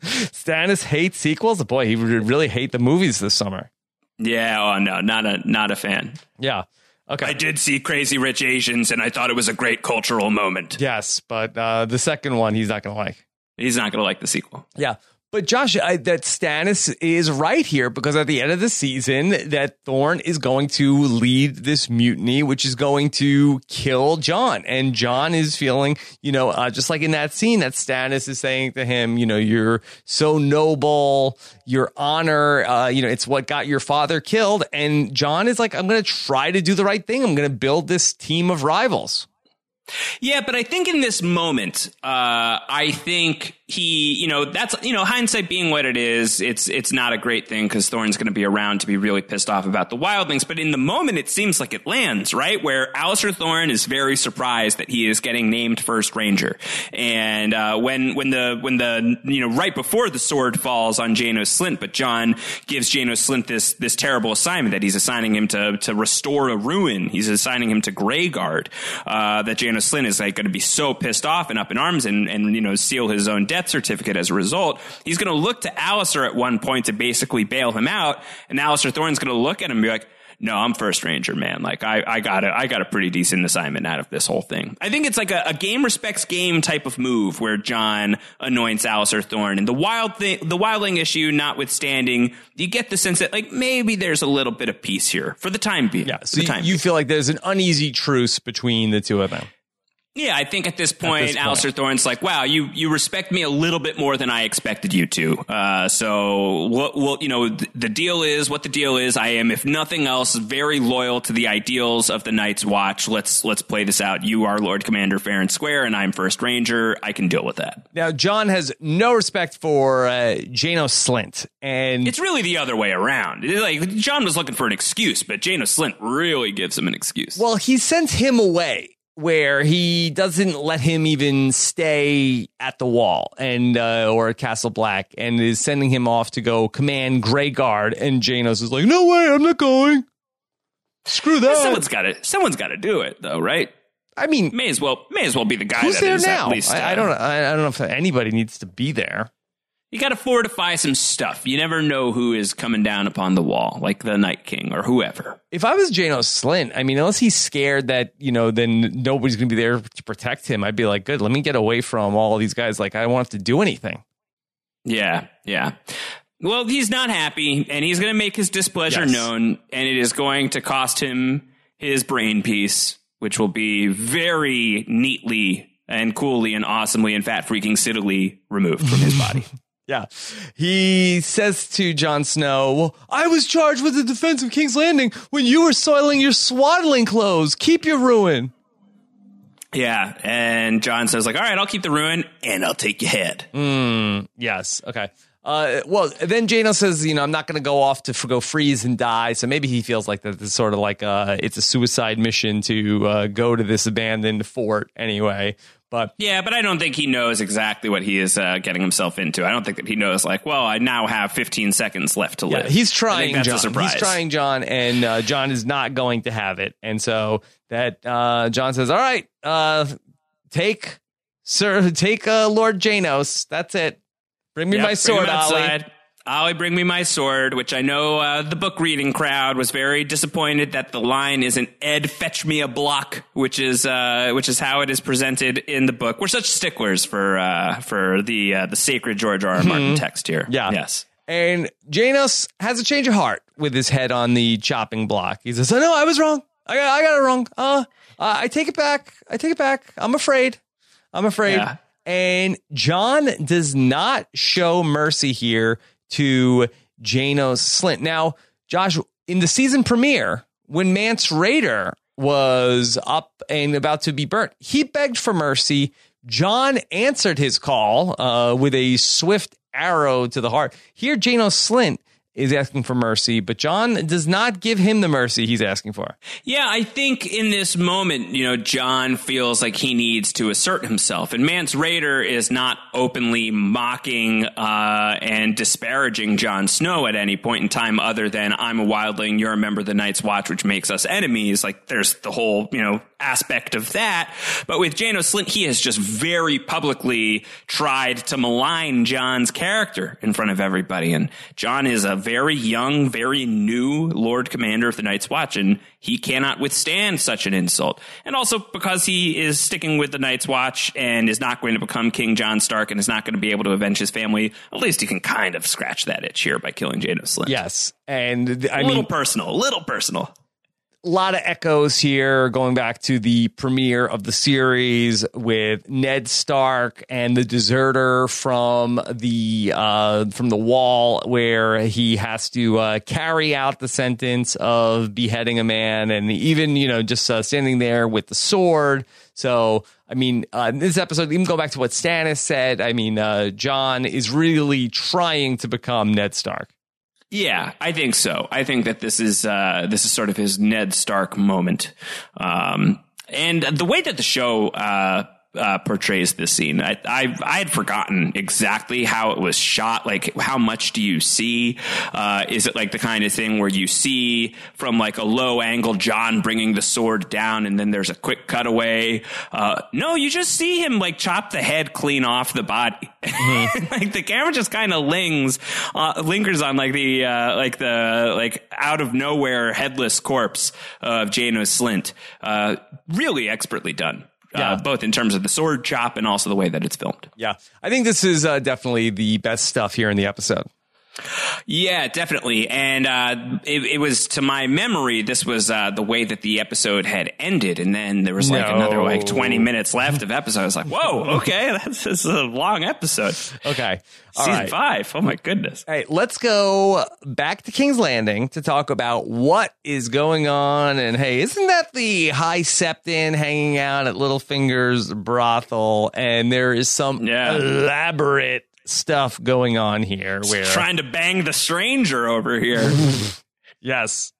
Stannis hates sequels. Boy, he would really hate the movies this summer. Yeah. Oh no, not a not a fan. Yeah. Okay. I did see Crazy Rich Asians, and I thought it was a great cultural moment. yes, but uh, the second one he's not going to like. He's not going to like the sequel. Yeah. But Josh, I, that Stannis is right here because at the end of the season, that Thorne is going to lead this mutiny, which is going to kill Jon. And Jon is feeling, you know, uh, just like in that scene that Stannis is saying to him, you know, you're so noble, your honor, uh, you know, it's what got your father killed. And Jon is like, I'm going to try to do the right thing. I'm going to build this team of rivals. Yeah, but I think in this moment, uh, I think he, you know, that's you know, hindsight being what it is, it's it's not a great thing because Thorne's going to be around to be really pissed off about the wildlings. But in the moment, it seems like it lands right where Alliser Thorne is very surprised that he is getting named first ranger, and uh, when when the when the you know right before the sword falls on Janos Slynt, but Jon gives Janos Slynt this this terrible assignment that he's assigning him to to restore a ruin. He's assigning him to Greyguard. Uh, that Janos Slynt is like going to be so pissed off and up in arms and and you know seal his own death certificate as a result. He's going to look to Alliser at one point to basically bail him out, and Alliser Thorne's going to look at him and be like. No, I'm first ranger, man. Like I, I got a, I got a pretty decent assignment out of this whole thing. I think it's like a, a game respects game type of move where Jon anoints Alliser Thorne, and the wild thing, the wildling issue notwithstanding, you get the sense that like maybe there's a little bit of peace here for the time being. Yeah. So you, you feel like there's an uneasy truce between the two of them. Yeah, I think at this point, this point. Alliser Thorne's like, wow, you, you respect me a little bit more than I expected you to. Uh, so what, what, you know, th- the deal is what the deal is. I am, if nothing else, very loyal to the ideals of the Night's Watch. Let's, let's play this out. You are Lord Commander fair and square, and I'm First Ranger. I can deal with that. Now, Jon has no respect for uh, Janos Slynt, and It's really the other way around. It's like Jon was looking for an excuse, but Janos Slynt really gives him an excuse. well, he sent him away where he doesn't let him even stay at the wall and uh, or at Castle Black, and is sending him off to go command Grey Guard. And Janos is like, "No way, I'm not going. Screw that." someone's got to, someone's got to do it, though, right? I mean, May as well, may as well be the guy who's that there is now? at least. I, I uh, don't. I, I don't know if anybody needs to be there. You got to fortify some stuff. You never know who is coming down upon the wall, like the Night King or whoever. If I was Janos Slynt, I mean, unless he's scared that you know, then nobody's going to be there to protect him. I'd be like, good, let me get away from all these guys. Like, I don't want have to do anything. Yeah, yeah. Well, he's not happy, and he's going to make his displeasure Yes. known, and it is going to cost him his brain piece, which will be very neatly and coolly and awesomely and fat freaking sittily removed from his body. Yeah. He says to Jon Snow, Well, I was charged with the defense of King's Landing when you were soiling your swaddling clothes. Keep your ruin. yeah, and Jon says like, "All right, I'll keep the ruin, and I'll take your head." Mm, Yes. Okay. Uh, well, then Jano says, you know, I'm not going to go off to f- go freeze and die. So maybe he feels like that it's sort of like uh, it's a suicide mission to uh, go to this abandoned fort anyway. But Yeah, but I don't think he knows exactly what he is uh, getting himself into. I don't think that he knows, like, well, I now have 15 seconds left to Yeah, live. he's trying, that's Jon. a surprise. He's trying, Jon, and uh, Jon is not going to have it. And so that uh, Jon says, "All right, uh, take Sir, take uh, Lord Janos. That's it. Bring me Yep, my sword, Olly." Olly, bring me my sword, which I know uh, the book reading crowd was very disappointed that the line isn't "Ed, fetch me a block," which is uh, which is how it is presented in the book. We're such sticklers for uh, for the uh, the sacred George R. R. Martin text here. Mm-hmm. Yeah. Yes. And Janos has a change of heart with his head on the chopping block. He says, "Oh no, I was wrong. I got, I got it wrong. Uh, uh, I take it back. I take it back. I'm afraid. I'm afraid." Yeah. And Jon does not show mercy here to Janos Slynt. Now, Josh, in the season premiere, when Mance Rayder was up and about to be burnt, he begged for mercy. Jon answered his call uh, with a swift arrow to the heart. Here, Janos Slynt is asking for mercy, but Jon does not give him the mercy he's asking for. Yeah, I think in this moment, you know, Jon feels like he needs to assert himself, and Mance Rayder is not openly mocking uh, and disparaging Jon Snow at any point in time, other than "I'm a wildling, you're a member of the Night's Watch, which makes us enemies." Like, there's the whole, you know, aspect of that. But with Janos Slynt, he has just very publicly tried to malign Jon's character in front of everybody, and John is a very young, very new Lord Commander of the Night's Watch, and he cannot withstand such an insult. And also because he is sticking with the Night's Watch and is not going to become King Jon Stark and is not going to be able to avenge his family, at least he can kind of scratch that itch here by killing Janos Slynt. Yes. And I a little mean, personal, a little personal a lot of echoes here going back to the premiere of the series with Ned Stark and the deserter from the uh, from the wall where he has to uh, carry out the sentence of beheading a man and even you know just uh, standing there with the sword. So I mean uh, this episode even go back to what Stannis said I mean uh, Jon is really trying to become Ned Stark yeah, I think so. I think that this is uh, this is sort of his Ned Stark moment, um, and the way that the show uh, uh, portrays this scene. I, I, I had forgotten exactly how it was shot. Like, how much do you see? Uh, is it like the kind of thing where you see from like a low angle Jon bringing the sword down, and then there's a quick cutaway? Uh, no, you just see him like chop the head clean off the body. Mm-hmm. like the camera just kind of lings, uh, lingers on like the uh, like the like out of nowhere headless corpse of Janos Slynt. Uh, really expertly done yeah. Uh, both in terms of the sword chop and also the way that it's filmed. Yeah, I think this is uh, definitely the best stuff here in the episode. Yeah, definitely. And uh, it, it, was to my memory, this was uh, the way that the episode had ended, and then there was like no. another like twenty minutes left of episode. I was like, "Whoa, okay, that's, that's a long episode." Okay, All season right. five. Oh my goodness! All right, let's go back to King's Landing to talk about what is going on. And hey, isn't that the High Septon hanging out at Littlefinger's brothel? And there is some yeah. elaborate stuff going on here where trying to bang the stranger over here. yes.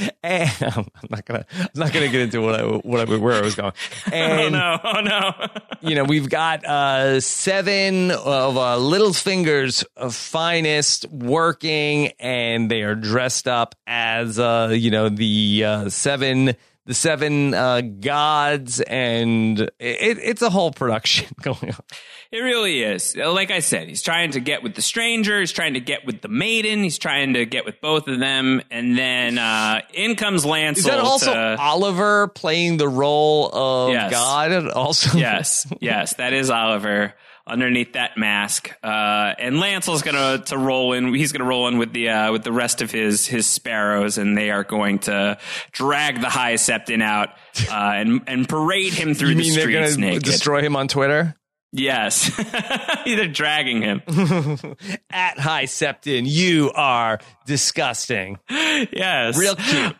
and I'm not gonna I'm not gonna get into what I what I where I was going. And, oh no! Oh no! you know we've got uh, seven of uh, Littlefinger's finest working, and they are dressed up as uh, you know the uh, seven the seven uh, gods, and it, it's a whole production going on. It really is. Like I said, he's trying to get with the stranger. He's trying to get with the maiden. He's trying to get with both of them, and then uh, in comes Lancel. Is that also to, Olyvar playing the role of yes. God? Also, yes, yes, that is Olyvar underneath that mask. Uh, and Lancel's gonna to roll in. He's gonna roll in with the uh, with the rest of his his sparrows, and they are going to drag the High Septon out uh, and and parade him through you the mean streets they're naked. Destroy him on Twitter. Yes, they're dragging him at High Septon. You are disgusting. Yes, real cute.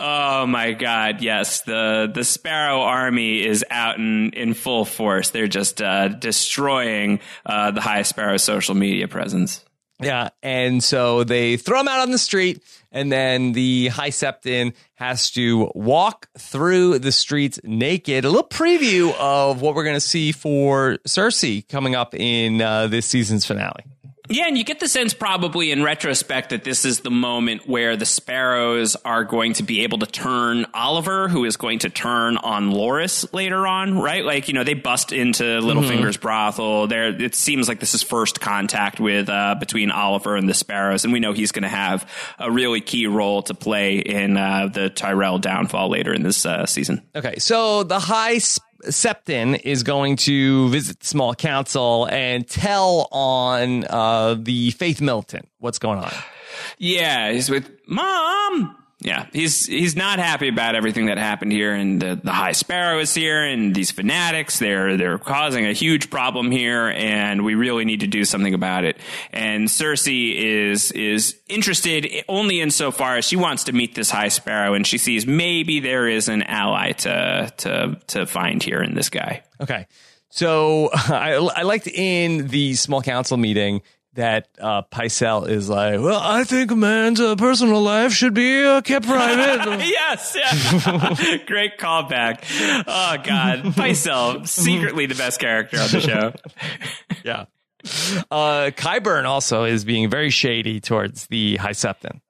Oh my God! Yes, the the Sparrow army is out in in full force. They're just uh, destroying uh, the High Sparrow social media presence. Yeah, and so they throw him out on the street, and then the High Septon has to walk through the streets naked. A little preview of what we're going to see for Cersei coming up in uh, this season's finale. Yeah, and you get the sense probably in retrospect that this is the moment where the Sparrows are going to be able to turn Olyvar, who is going to turn on Loras later on, right? Like, you know, they bust into Littlefinger's mm-hmm. brothel. There, it seems like this is first contact with uh, between Olyvar and the Sparrows, and we know he's going to have a really key role to play in uh, the Tyrell downfall later in this uh, season. Okay, so the High Septon is going to visit small council and tell on uh, the Faith Militant what's going on. Yeah, he's with mom. Yeah, he's he's not happy about everything that happened here, and the, the High Sparrow is here, and these fanatics they're they're causing a huge problem here, and we really need to do something about it. And Cersei is is interested only insofar as she wants to meet this High Sparrow, and she sees maybe there is an ally to to to find here in this guy. Okay. So I, I liked in the small council meeting that uh, Pycelle is like, well, I think a man's uh, personal life should be uh, kept private. yes, yeah. Great callback. Oh God, Pycelle, secretly the best character on the show. yeah. Uh, Qyburn also is being very shady towards the High Septon.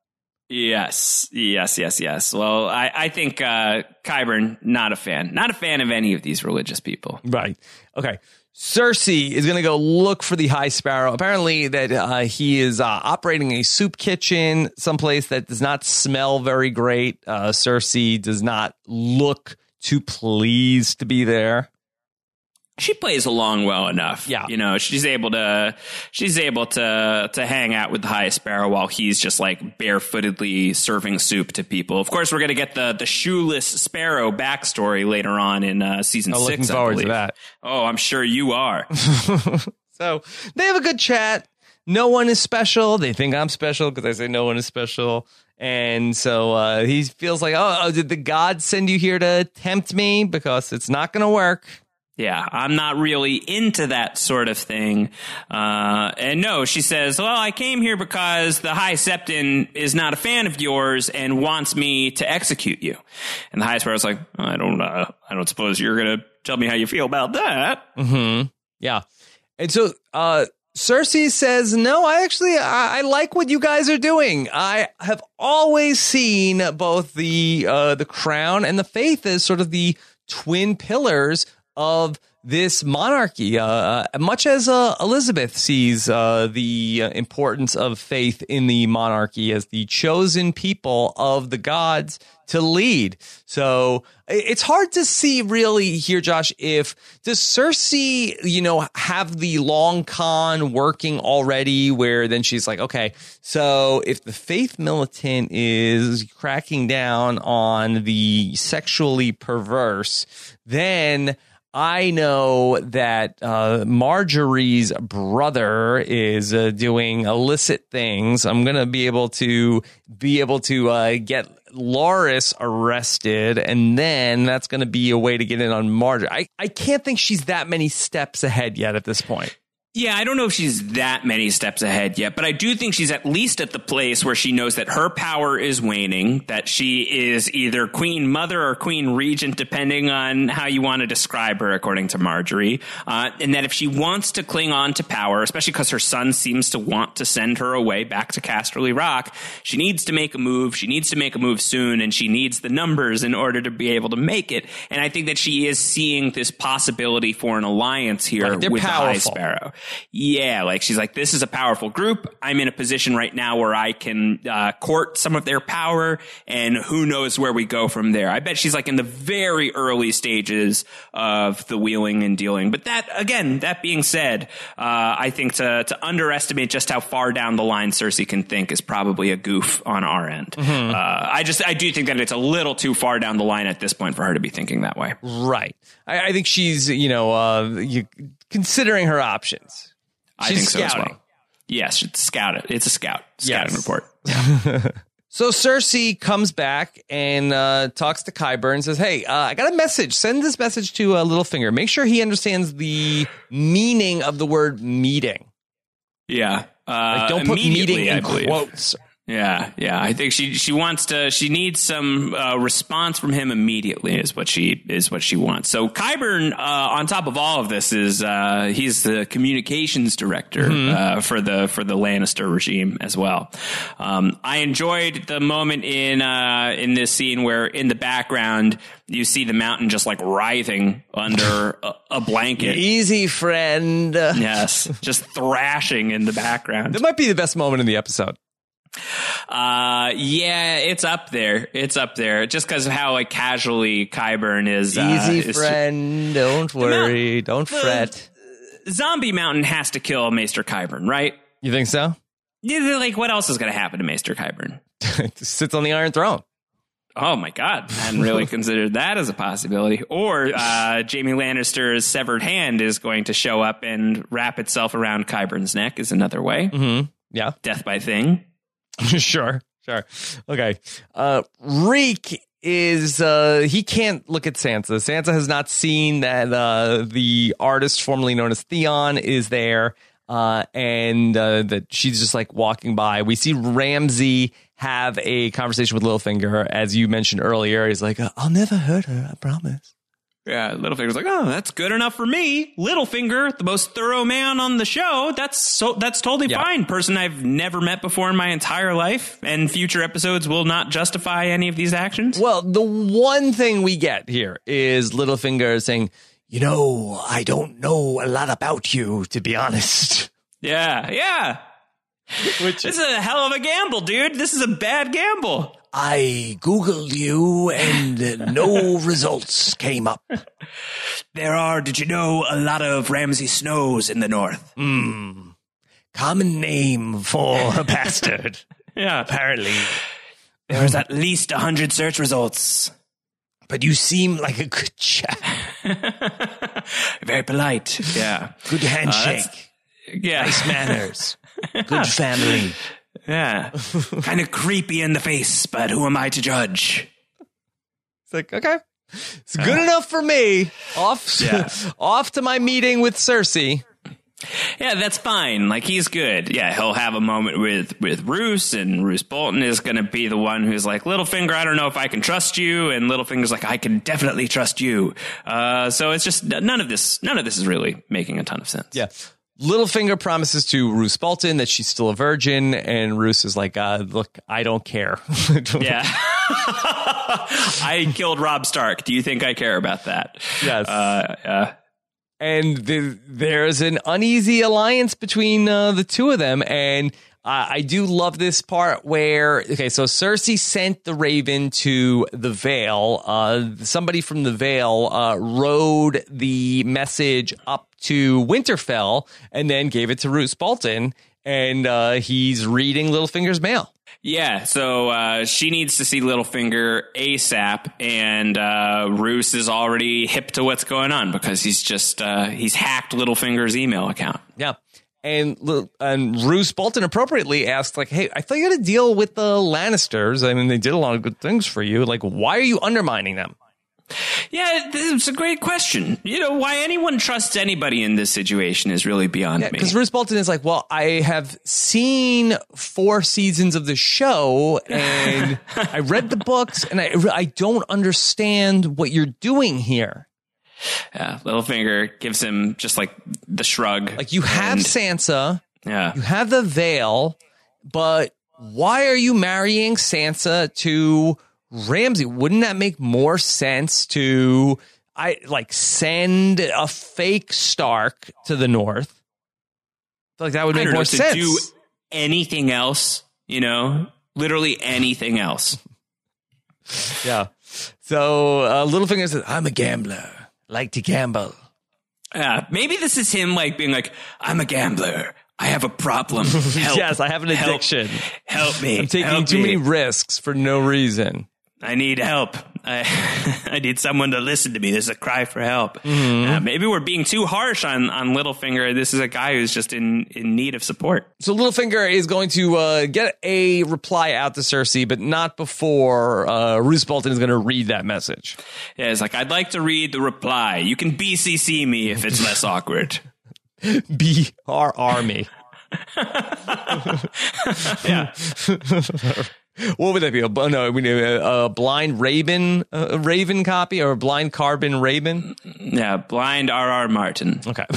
Yes, yes, yes, yes. Well, I, I think uh, Qyburn, not a fan. Not a fan of any of these religious people. Right. Okay. Cersei is going to go look for the High Sparrow. Apparently, that uh, he is uh, operating a soup kitchen someplace that does not smell very great. Uh, Cersei does not look too pleased to be there she plays along well enough. Yeah. You know, she's able to she's able to to hang out with the high sparrow while he's just like barefootedly serving soup to people. Of course, we're gonna get the the shoeless sparrow backstory later on in uh, season oh, six. Looking forward to that. Oh, I'm sure you are. so they have a good chat. No one is special. They think I'm special because I say no one is special. And so uh, he feels like, oh, oh, did the gods send you here to tempt me? Because it's not going to work. Yeah, I'm not really into that sort of thing. Uh, and no, she says, well, I came here because the High Septon is not a fan of yours and wants me to execute you. And the High Sparrow's like, I don't, uh, I don't suppose you're going to tell me how you feel about that. Mm-hmm. Yeah. And so, uh, Cersei says, "No, I actually I, I, like what you guys are doing. I have always seen both the uh, the crown and the faith as sort of the twin pillars of this monarchy, uh, uh, much as uh, Elizabeth sees uh, the uh, importance of faith in the monarchy as the chosen people of the gods to lead. So it's hard to see really here, Josh, if does Cersei, you know, have the long con working already where then she's like, okay, so if the faith militant is cracking down on the sexually perverse, then I know that uh, Margaery's brother is uh, doing illicit things. I'm gonna be able to be able to uh, get Loras arrested, and then that's gonna be a way to get in on Margaery. I, I can't think she's that many steps ahead yet at this point. Yeah, I don't know if she's that many steps ahead yet, but I do think she's at least at the place where she knows that her power is waning, that she is either queen mother or queen regent, depending on how you want to describe her, according to Margaery. Uh, and that if she wants to cling on to power, especially because her son seems to want to send her away back to Casterly Rock, she needs to make a move. She needs to make a move soon, and she needs the numbers in order to be able to make it. And I think that she is seeing this possibility for an alliance here right, with powerful. the High Sparrow yeah, like she's like, this is a powerful group. I'm in a position right now where I can uh, court some of their power, and who knows where we go from there. I bet she's like in the very early stages of the wheeling and dealing. But that, again, that being said, uh, I think to, to underestimate just how far down the line Cersei can think is probably a goof on our end. Mm-hmm. Uh, I just, I do think that it's a little too far down the line at this point for her to be thinking that way. Right. I, I think she's, you know, uh, you, considering her options. I She's think so scouting. as well. Yes, it's scout. It. It's a scout scouting Yes. report. So Cersei comes back and uh, talks to Qyburn and says, "Hey, uh, I got a message. Send this message to uh, Littlefinger. Make sure he understands the meaning of the word meeting. Yeah, uh, Like, don't put meeting in quotes. Yeah, yeah. I think she she wants to. She needs some uh, response from him immediately. Is what she is what she wants. So Qyburn, uh, on top of all of this, is uh, he's the communications director uh, for the for the Lannister regime as well. Um, I enjoyed the moment in uh, in this scene where in the background you see the mountain just like writhing under a, a blanket. Easy, friend. Yes, just thrashing in the background. It might be the best moment in the episode. Uh, yeah, it's up there. It's up there. Just because of how like casually Qyburn is. Easy Uh, Easy, is- friend. Don't worry. Don't fret. Zombie Mountain has to kill Maester Qyburn, right? You think so? Yeah, like, what else is going to happen to Maester Qyburn? Sits on the Iron Throne. Oh my God. I hadn't really considered that as a possibility. Or uh, Jaime Lannister's severed hand is going to show up and wrap itself around Qyburn's neck, is another way. Mm-hmm. Yeah. Death by thing. sure. Sure. Okay. Uh, Reek is uh he can't look at Sansa. Sansa has not seen that uh the artist formerly known as Theon is there uh and uh that she's just like walking by. We see Ramsay have a conversation with Littlefinger as you mentioned earlier. He's like, "I'll never hurt her, I promise." Yeah, Littlefinger's like, oh, that's good enough for me. Littlefinger, the most thorough man on the show. That's so that's totally Yeah. fine. Person I've never met before in my entire life, and future episodes will not justify any of these actions. Well, the one thing we get here is Littlefinger saying, "You know, I don't know a lot about you, to be honest." Yeah, yeah. Which This is a hell of a gamble, dude. This is a bad gamble. I googled you and no results came up. There are, did you know, a lot of Ramsay Snows in the north. Hmm. Common name for a bastard, Yeah. apparently. There's at least a hundred search results. But you seem like a good chap. Very polite. Yeah. Good uh, handshake, Yeah. nice manners, good family. Yeah. kind of creepy in the face, but who am I to judge? It's like, okay. It's good enough for me. Off, Yeah. off to my meeting with Cersei. Yeah, that's fine. Like he's good. Yeah, he'll have a moment with with Roose, and Roose Bolton is going to be the one who's like, Littlefinger, I don't know if I can trust you, and Littlefinger's like, I can definitely trust you. Uh, so it's just none of this. None of this is really making a ton of sense. Yeah. Littlefinger promises to Roose Bolton that she's still a virgin, and Roose is like, uh, "Look, I don't care." Yeah. I killed Robb Stark. Do you think I care about that? Yes. Uh, uh, and the, there's an uneasy alliance between uh, the two of them and uh, I do love this part where okay so Cersei sent the raven to the Vale uh, somebody from the Vale uh, rode the message up to Winterfell and then gave it to Roose Bolton and uh, he's reading Littlefinger's mail Yeah, so uh, she needs to see Littlefinger ASAP, and uh, Roose is already hip to what's going on because he's just uh, he's hacked Littlefinger's email account. Yeah. And and Roose Bolton appropriately asked, like, "Hey, I thought you had to deal with the Lannisters. I mean, they did a lot of good things for you. Like, why are you undermining them?" Yeah, it's a great question. You know, why anyone trusts anybody in this situation is really beyond me. Because Roose Bolton is like, "Well, I have seen four seasons of the show, and I read the books, and I I don't understand what you're doing here. Yeah, Littlefinger gives him just like the shrug. Like, you have And- Sansa, yeah, you have the Vale, but why are you marrying Sansa to Ramsay? Wouldn't that make more sense to I like send a fake Stark to the north? Like that would make know more to sense. do anything else. You know, literally anything else. yeah. So uh, Littlefinger says, "I'm a gambler, like to gamble." Yeah, maybe this is him like being like, I'm a gambler. I have a problem. Help. Yes, I have an Help. addiction. Help me. I'm taking Help too me. many risks for no reason. I need help. I, I need someone to listen to me. There's a cry for help. Mm-hmm. Uh, maybe we're being too harsh on, on Littlefinger. This is a guy who's just in, in need of support. So Littlefinger is going to uh, get a reply out to Cersei, but not before uh, Roose Bolton is going to read that message. Yeah, it's like, I'd like to read the reply. You can BCC me if it's less awkward. Our army. Yeah. What would that be? A, no, we a, a blind Raven, a Raven copy or a blind Carbon Raven. Yeah, blind R.R. Martin. Okay.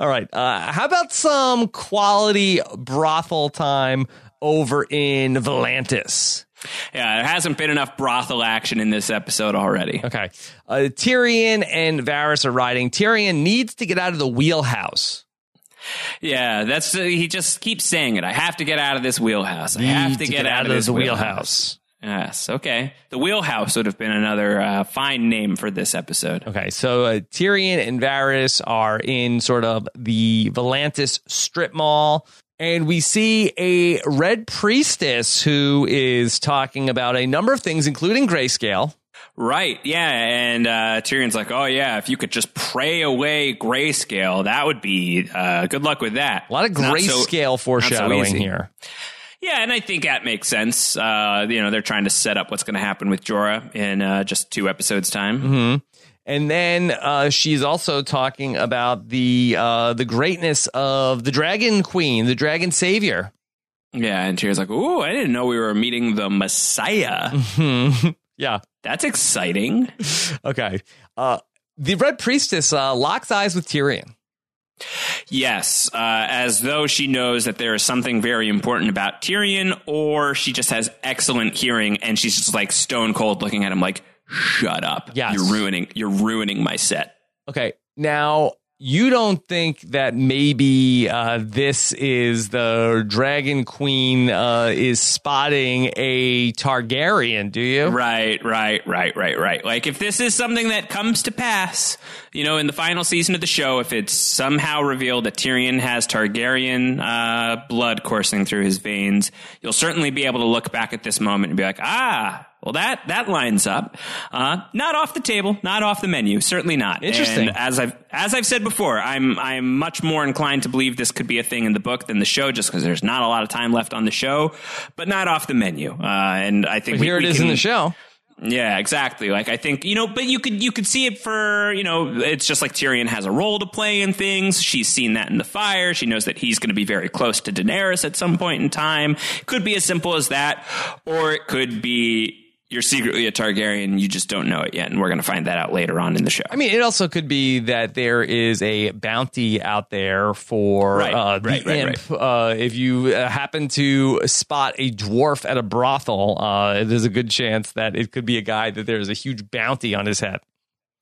All right. Uh, how about some quality brothel time over in Volantis? Yeah, there hasn't been enough brothel action in this episode already. Okay. Uh, Tyrion and Varys are riding. Tyrion needs to get out of the wheelhouse. Yeah, that's uh, he just keeps saying it. I have to get out of this wheelhouse. I have to, get, out, of this the wheelhouse. Yes, okay. The wheelhouse would have been another uh, fine name for this episode. Okay, so uh, Tyrion and Varys are in sort of the Volantis strip mall, And we see a red priestess who is talking about a number of things, including grayscale. Right. Yeah. And uh, Tyrion's like, oh, yeah, if you could just pray away grayscale, that would be uh, good luck with that. A lot of Not so- grayscale foreshadowing easy. here. Yeah, and I think that makes sense. Uh, you know, they're trying to set up what's going to happen with Jorah in uh, just two episodes' time. Mm-hmm. And then uh, she's also talking about the uh, the greatness of the Dragon Queen, the Dragon Savior. Yeah, and Tyrion's like, ooh, I didn't know we were meeting the Messiah. yeah. That's exciting. Okay. Uh, the Red Priestess uh, locks eyes with Tyrion. Yes, uh, as though she knows that there is something very important about Tyrion, or she just has excellent hearing and she's just like stone cold looking at him like, shut up. Yes. You're ruining, you're ruining my set. Okay. Now, you don't think that maybe uh, this is the Dragon Queen uh, is spotting a Targaryen, do you? Right, right, right, right, right. Like if this is something that comes to pass, you know, in the final season of the show, if it's somehow revealed that Tyrion has Targaryen uh, blood coursing through his veins, you'll certainly be able to look back at this moment and be like, ah. Well, that that lines up. Uh, not off the table, not off the menu, certainly not. Interesting. And as I've as I've said before, I'm I'm much more inclined to believe this could be a thing in the book than the show, just because there's not a lot of time left on the show, but not off the menu. Uh, and I think we- here it is can- in the show. yeah, exactly. Like I think you know, but you could you could see it for you know, it's just like Tyrion has a role to play in things. She's seen that in the fire. She knows that he's going to be very close to Daenerys at some point in time. Could be as simple as that, or it could be you're secretly a Targaryen. You just don't know it yet, and we're going to find that out later on in the show. I mean, it also could be that there is a bounty out there for Right, uh, the right, right, imp. Uh, if you uh, happen to spot a dwarf at a brothel, uh, there's a good chance that it could be a guy that there's a huge bounty on his head.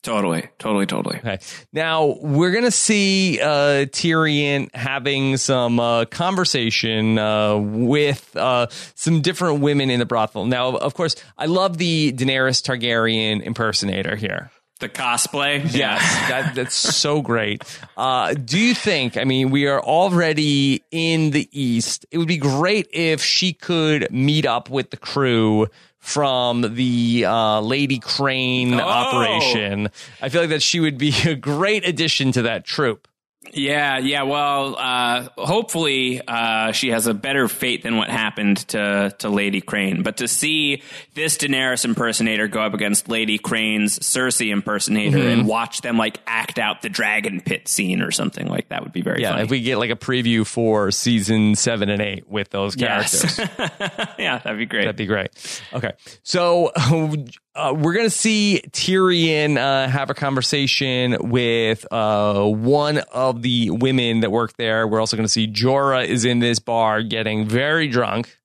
Totally, totally, totally. Okay. Now we're gonna see uh, Tyrion having some uh, conversation uh, with uh, some different women in the brothel. Now, of course, I love the Daenerys Targaryen impersonator here. The cosplay, Yes, that, that's so great. Uh, do you think? I mean, we are already in the East. It would be great if she could meet up with the crew from the uh, Lady Crane Oh. operation. I feel like that she would be a great addition to that troop. Yeah, yeah. Well, uh, hopefully uh, she has a better fate than what happened to to Lady Crane. But to see this Daenerys impersonator go up against Lady Crane's Cersei impersonator Mm-hmm. and watch them like act out the dragon pit scene or something like that would be very Yeah, funny. if we get like a preview for season seven and eight with those Yes. characters. yeah, that'd be great. That'd be great. Okay. So uh, we're going to see Tyrion uh, have a conversation with uh, one of the women that work there. We're also going to see Jorah is in this bar getting very drunk.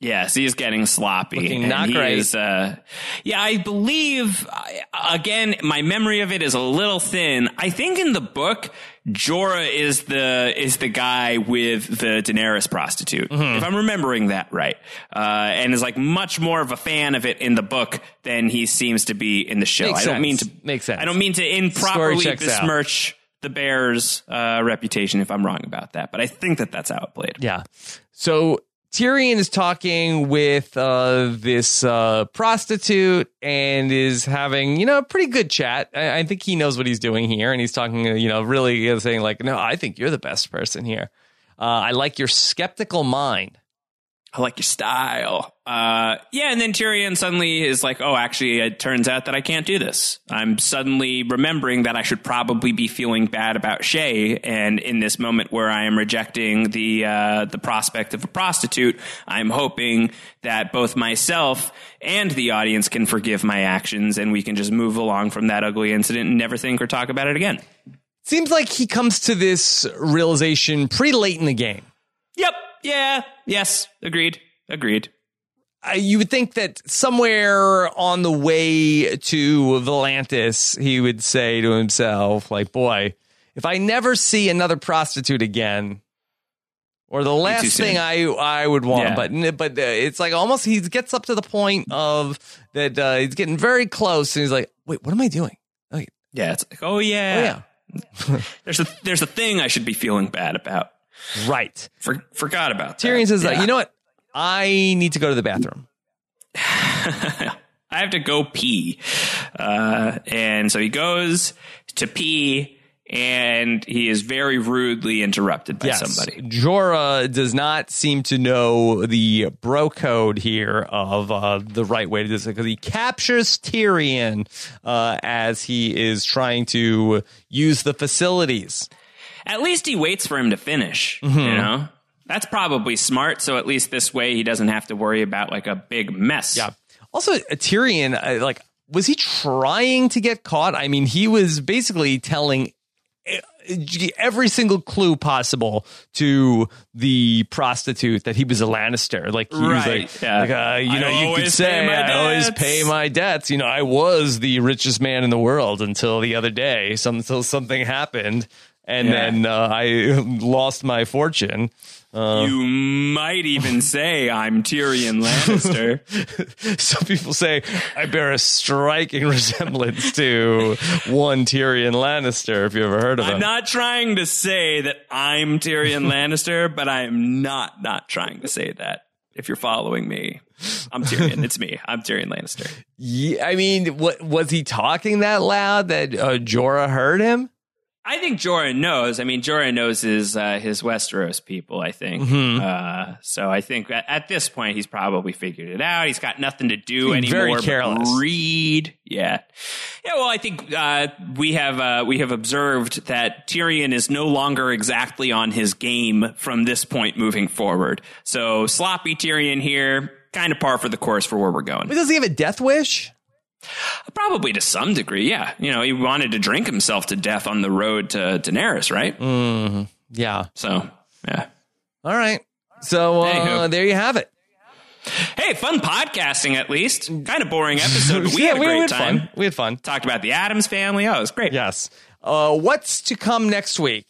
Yes, he is getting sloppy. Looking not great. Is, uh, yeah, I believe, again, my memory of it is a little thin. I think in the book, Jorah is the is the guy with the Daenerys prostitute, Mm-hmm. if I'm remembering that right, uh, and is like much more of a fan of it in the book than he seems to be in the show. Makes I don't mean to make sense. I don't mean to improperly checks out. besmirch the Bears' uh, reputation if I'm wrong about that, but I think that that's how it played. Yeah. So Tyrion is talking with uh, this uh, prostitute and is having, you know, a pretty good chat. I, I think he knows what he's doing here, and he's talking, uh, you know, really uh, saying like, "No, I think you're the best person here. Uh, I like your skeptical mind." I like your style. Uh, yeah, and then Tyrion suddenly is like, oh, actually, it turns out that I can't do this. I'm suddenly remembering that I should probably be feeling bad about Shae, and in this moment where I am rejecting the uh, the prospect of a prostitute, I'm hoping that both myself and the audience can forgive my actions, and we can just move along from that ugly incident and never think or talk about it again. Seems like he comes to this realization pretty late in the game. Yep. Yeah. Yes. Agreed. Agreed. Uh, you would think that somewhere on the way to Volantis, he would say to himself, like, boy, if I never see another prostitute again, or the last thing I I would want, Yeah. but but uh, it's like almost he gets up to the point of that uh, he's getting very close, and he's like, wait, what am I doing? Like, Yeah. It's like, oh oh yeah. yeah, there's a there's a thing I should be feeling bad about. Right. For, forgot about that. Tyrion says, uh, Yeah. "You know what? I need to go to the bathroom." I have to go pee. Uh, and so he goes to pee and he is very rudely interrupted by Yes. somebody. Jorah does not seem to know the bro code here of uh, the right way to do this because he captures Tyrion uh, as he is trying to use the facilities. At least he waits for him to finish, Mm-hmm. you know? That's probably smart. So at least this way he doesn't have to worry about like a big mess. Yeah. Also, uh, Tyrion, uh, like, was he trying to get caught? I mean, he was basically telling every single clue possible to the prostitute that he was a Lannister. Like he was Right, like, yeah. like uh, you I know, you could say I always pay my debts. You know, I was the richest man in the world until the other day. Some until something happened, and Yeah. then uh, I lost my fortune. You might even say I'm Tyrion Lannister. Some people say I bear a striking resemblance to one Tyrion Lannister. If you ever heard of him. I'm not trying to say that I'm Tyrion Lannister, but I am not not trying to say that. If you're following me, I'm Tyrion. It's me. I'm Tyrion Lannister. Yeah, I mean, what was he talking that loud that uh, Jorah heard him? I think Jorah knows. I mean, Jorah knows his uh, his Westeros people. I think. Mm-hmm. Uh, so I think at, at this point he's probably figured it out. He's got nothing to do He's very anymore. but careless. Read. Yeah. Yeah. Well, I think uh, we have uh, we have observed that Tyrion is no longer exactly on his game from this point moving forward. So sloppy Tyrion here, kind of par for the course for where we're going. But does he have a death wish? Probably to some degree. Yeah. You know, he wanted to drink himself to death on the road to Daenerys, right? Mm. Yeah. So yeah. All right. So uh, there you have it. Hey, fun podcasting at least. Kind of boring episode, but we Yeah, had a great had time. Fun. We had fun. Talked about the Addams family. Oh, it was great. Yes. Uh, what's to come next week?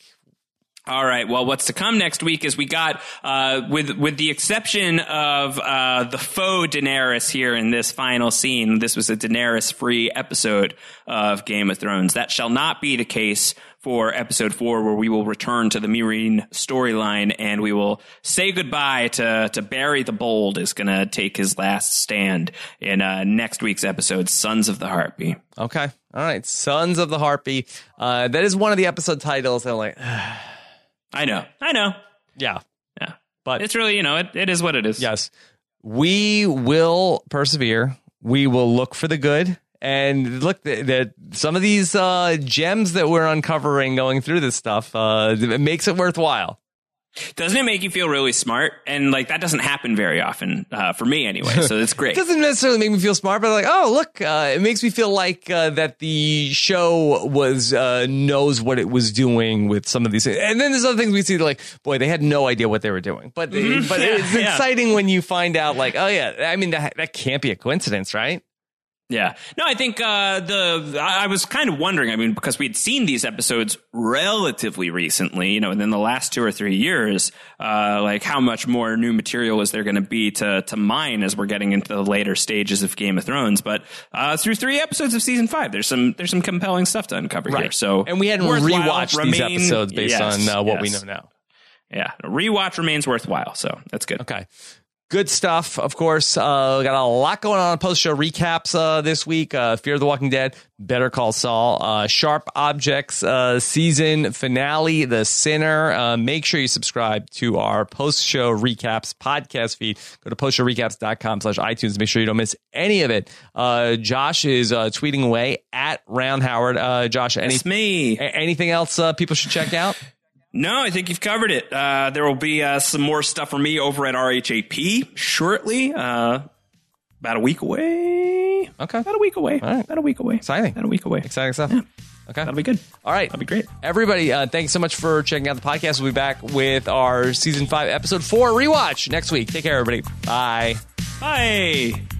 All right. Well, what's to come next week is we got, uh, with with the exception of uh, the faux Daenerys here in this final scene. This was a Daenerys free episode of Game of Thrones. That shall not be the case for episode four, where we will return to the Meereen storyline and we will say goodbye to to Barry the Bold. Is going to take his last stand in uh, next week's episode, Sons of the Harpy. Okay. All right. Sons of the Harpy. Uh, that is one of the episode titles. I'm like, I know. I know. yeah. Yeah. But It's really, you know, it, it is what it is. Yes. We will persevere. We will look for the good. And look, that some of these uh, gems that we're uncovering going through this stuff, uh, it makes it worthwhile. Doesn't it make you feel really smart? And like that doesn't happen very often uh, for me anyway. So it's great. It doesn't necessarily make me feel smart, but like, oh, look, uh, it makes me feel like uh, that the show was uh, knows what it was doing with some of these things. And then there's other things we see, like, boy, they had no idea what they were doing. But but Yeah, it's yeah. exciting when you find out, like, oh yeah, I mean that that can't be a coincidence, right? Yeah. No, I think uh, the I was kind of wondering. I mean, because we had seen these episodes relatively recently, you know, within the last two or three years, uh, like how much more new material is there going to be to to mine as we're getting into the later stages of Game of Thrones? But uh, through three episodes of season five, there's some there's some compelling stuff to uncover here. So and we hadn't rewatched these episodes based Yes, on uh, what we know now. Yeah, a rewatch remains worthwhile. So that's good. Okay. Good stuff, of course. Uh, got a lot going on post show recaps uh, this week. Uh, Fear the Walking Dead, Better Call Saul, uh, Sharp Objects uh, season finale, The Sinner. Uh, make sure you subscribe to our post show recaps podcast feed. Go to postshowrecaps.com slash iTunes. Make sure you don't miss any of it. Uh, Josh is uh, tweeting away at Round Howard. Uh, Josh, any, me. a- anything else uh, people should check out? No, I think you've covered it. Uh, there will be uh, some more stuff for me over at RHAP shortly. Uh, about a week away. Okay. About a week away. All right. About a week away. Exciting. About a week away. Exciting stuff. Okay. That'll be good. All right. That'll be great. Everybody, uh, thanks so much for checking out the podcast. We'll be back with our season five, episode four rewatch next week. Take care, everybody. Bye. Bye.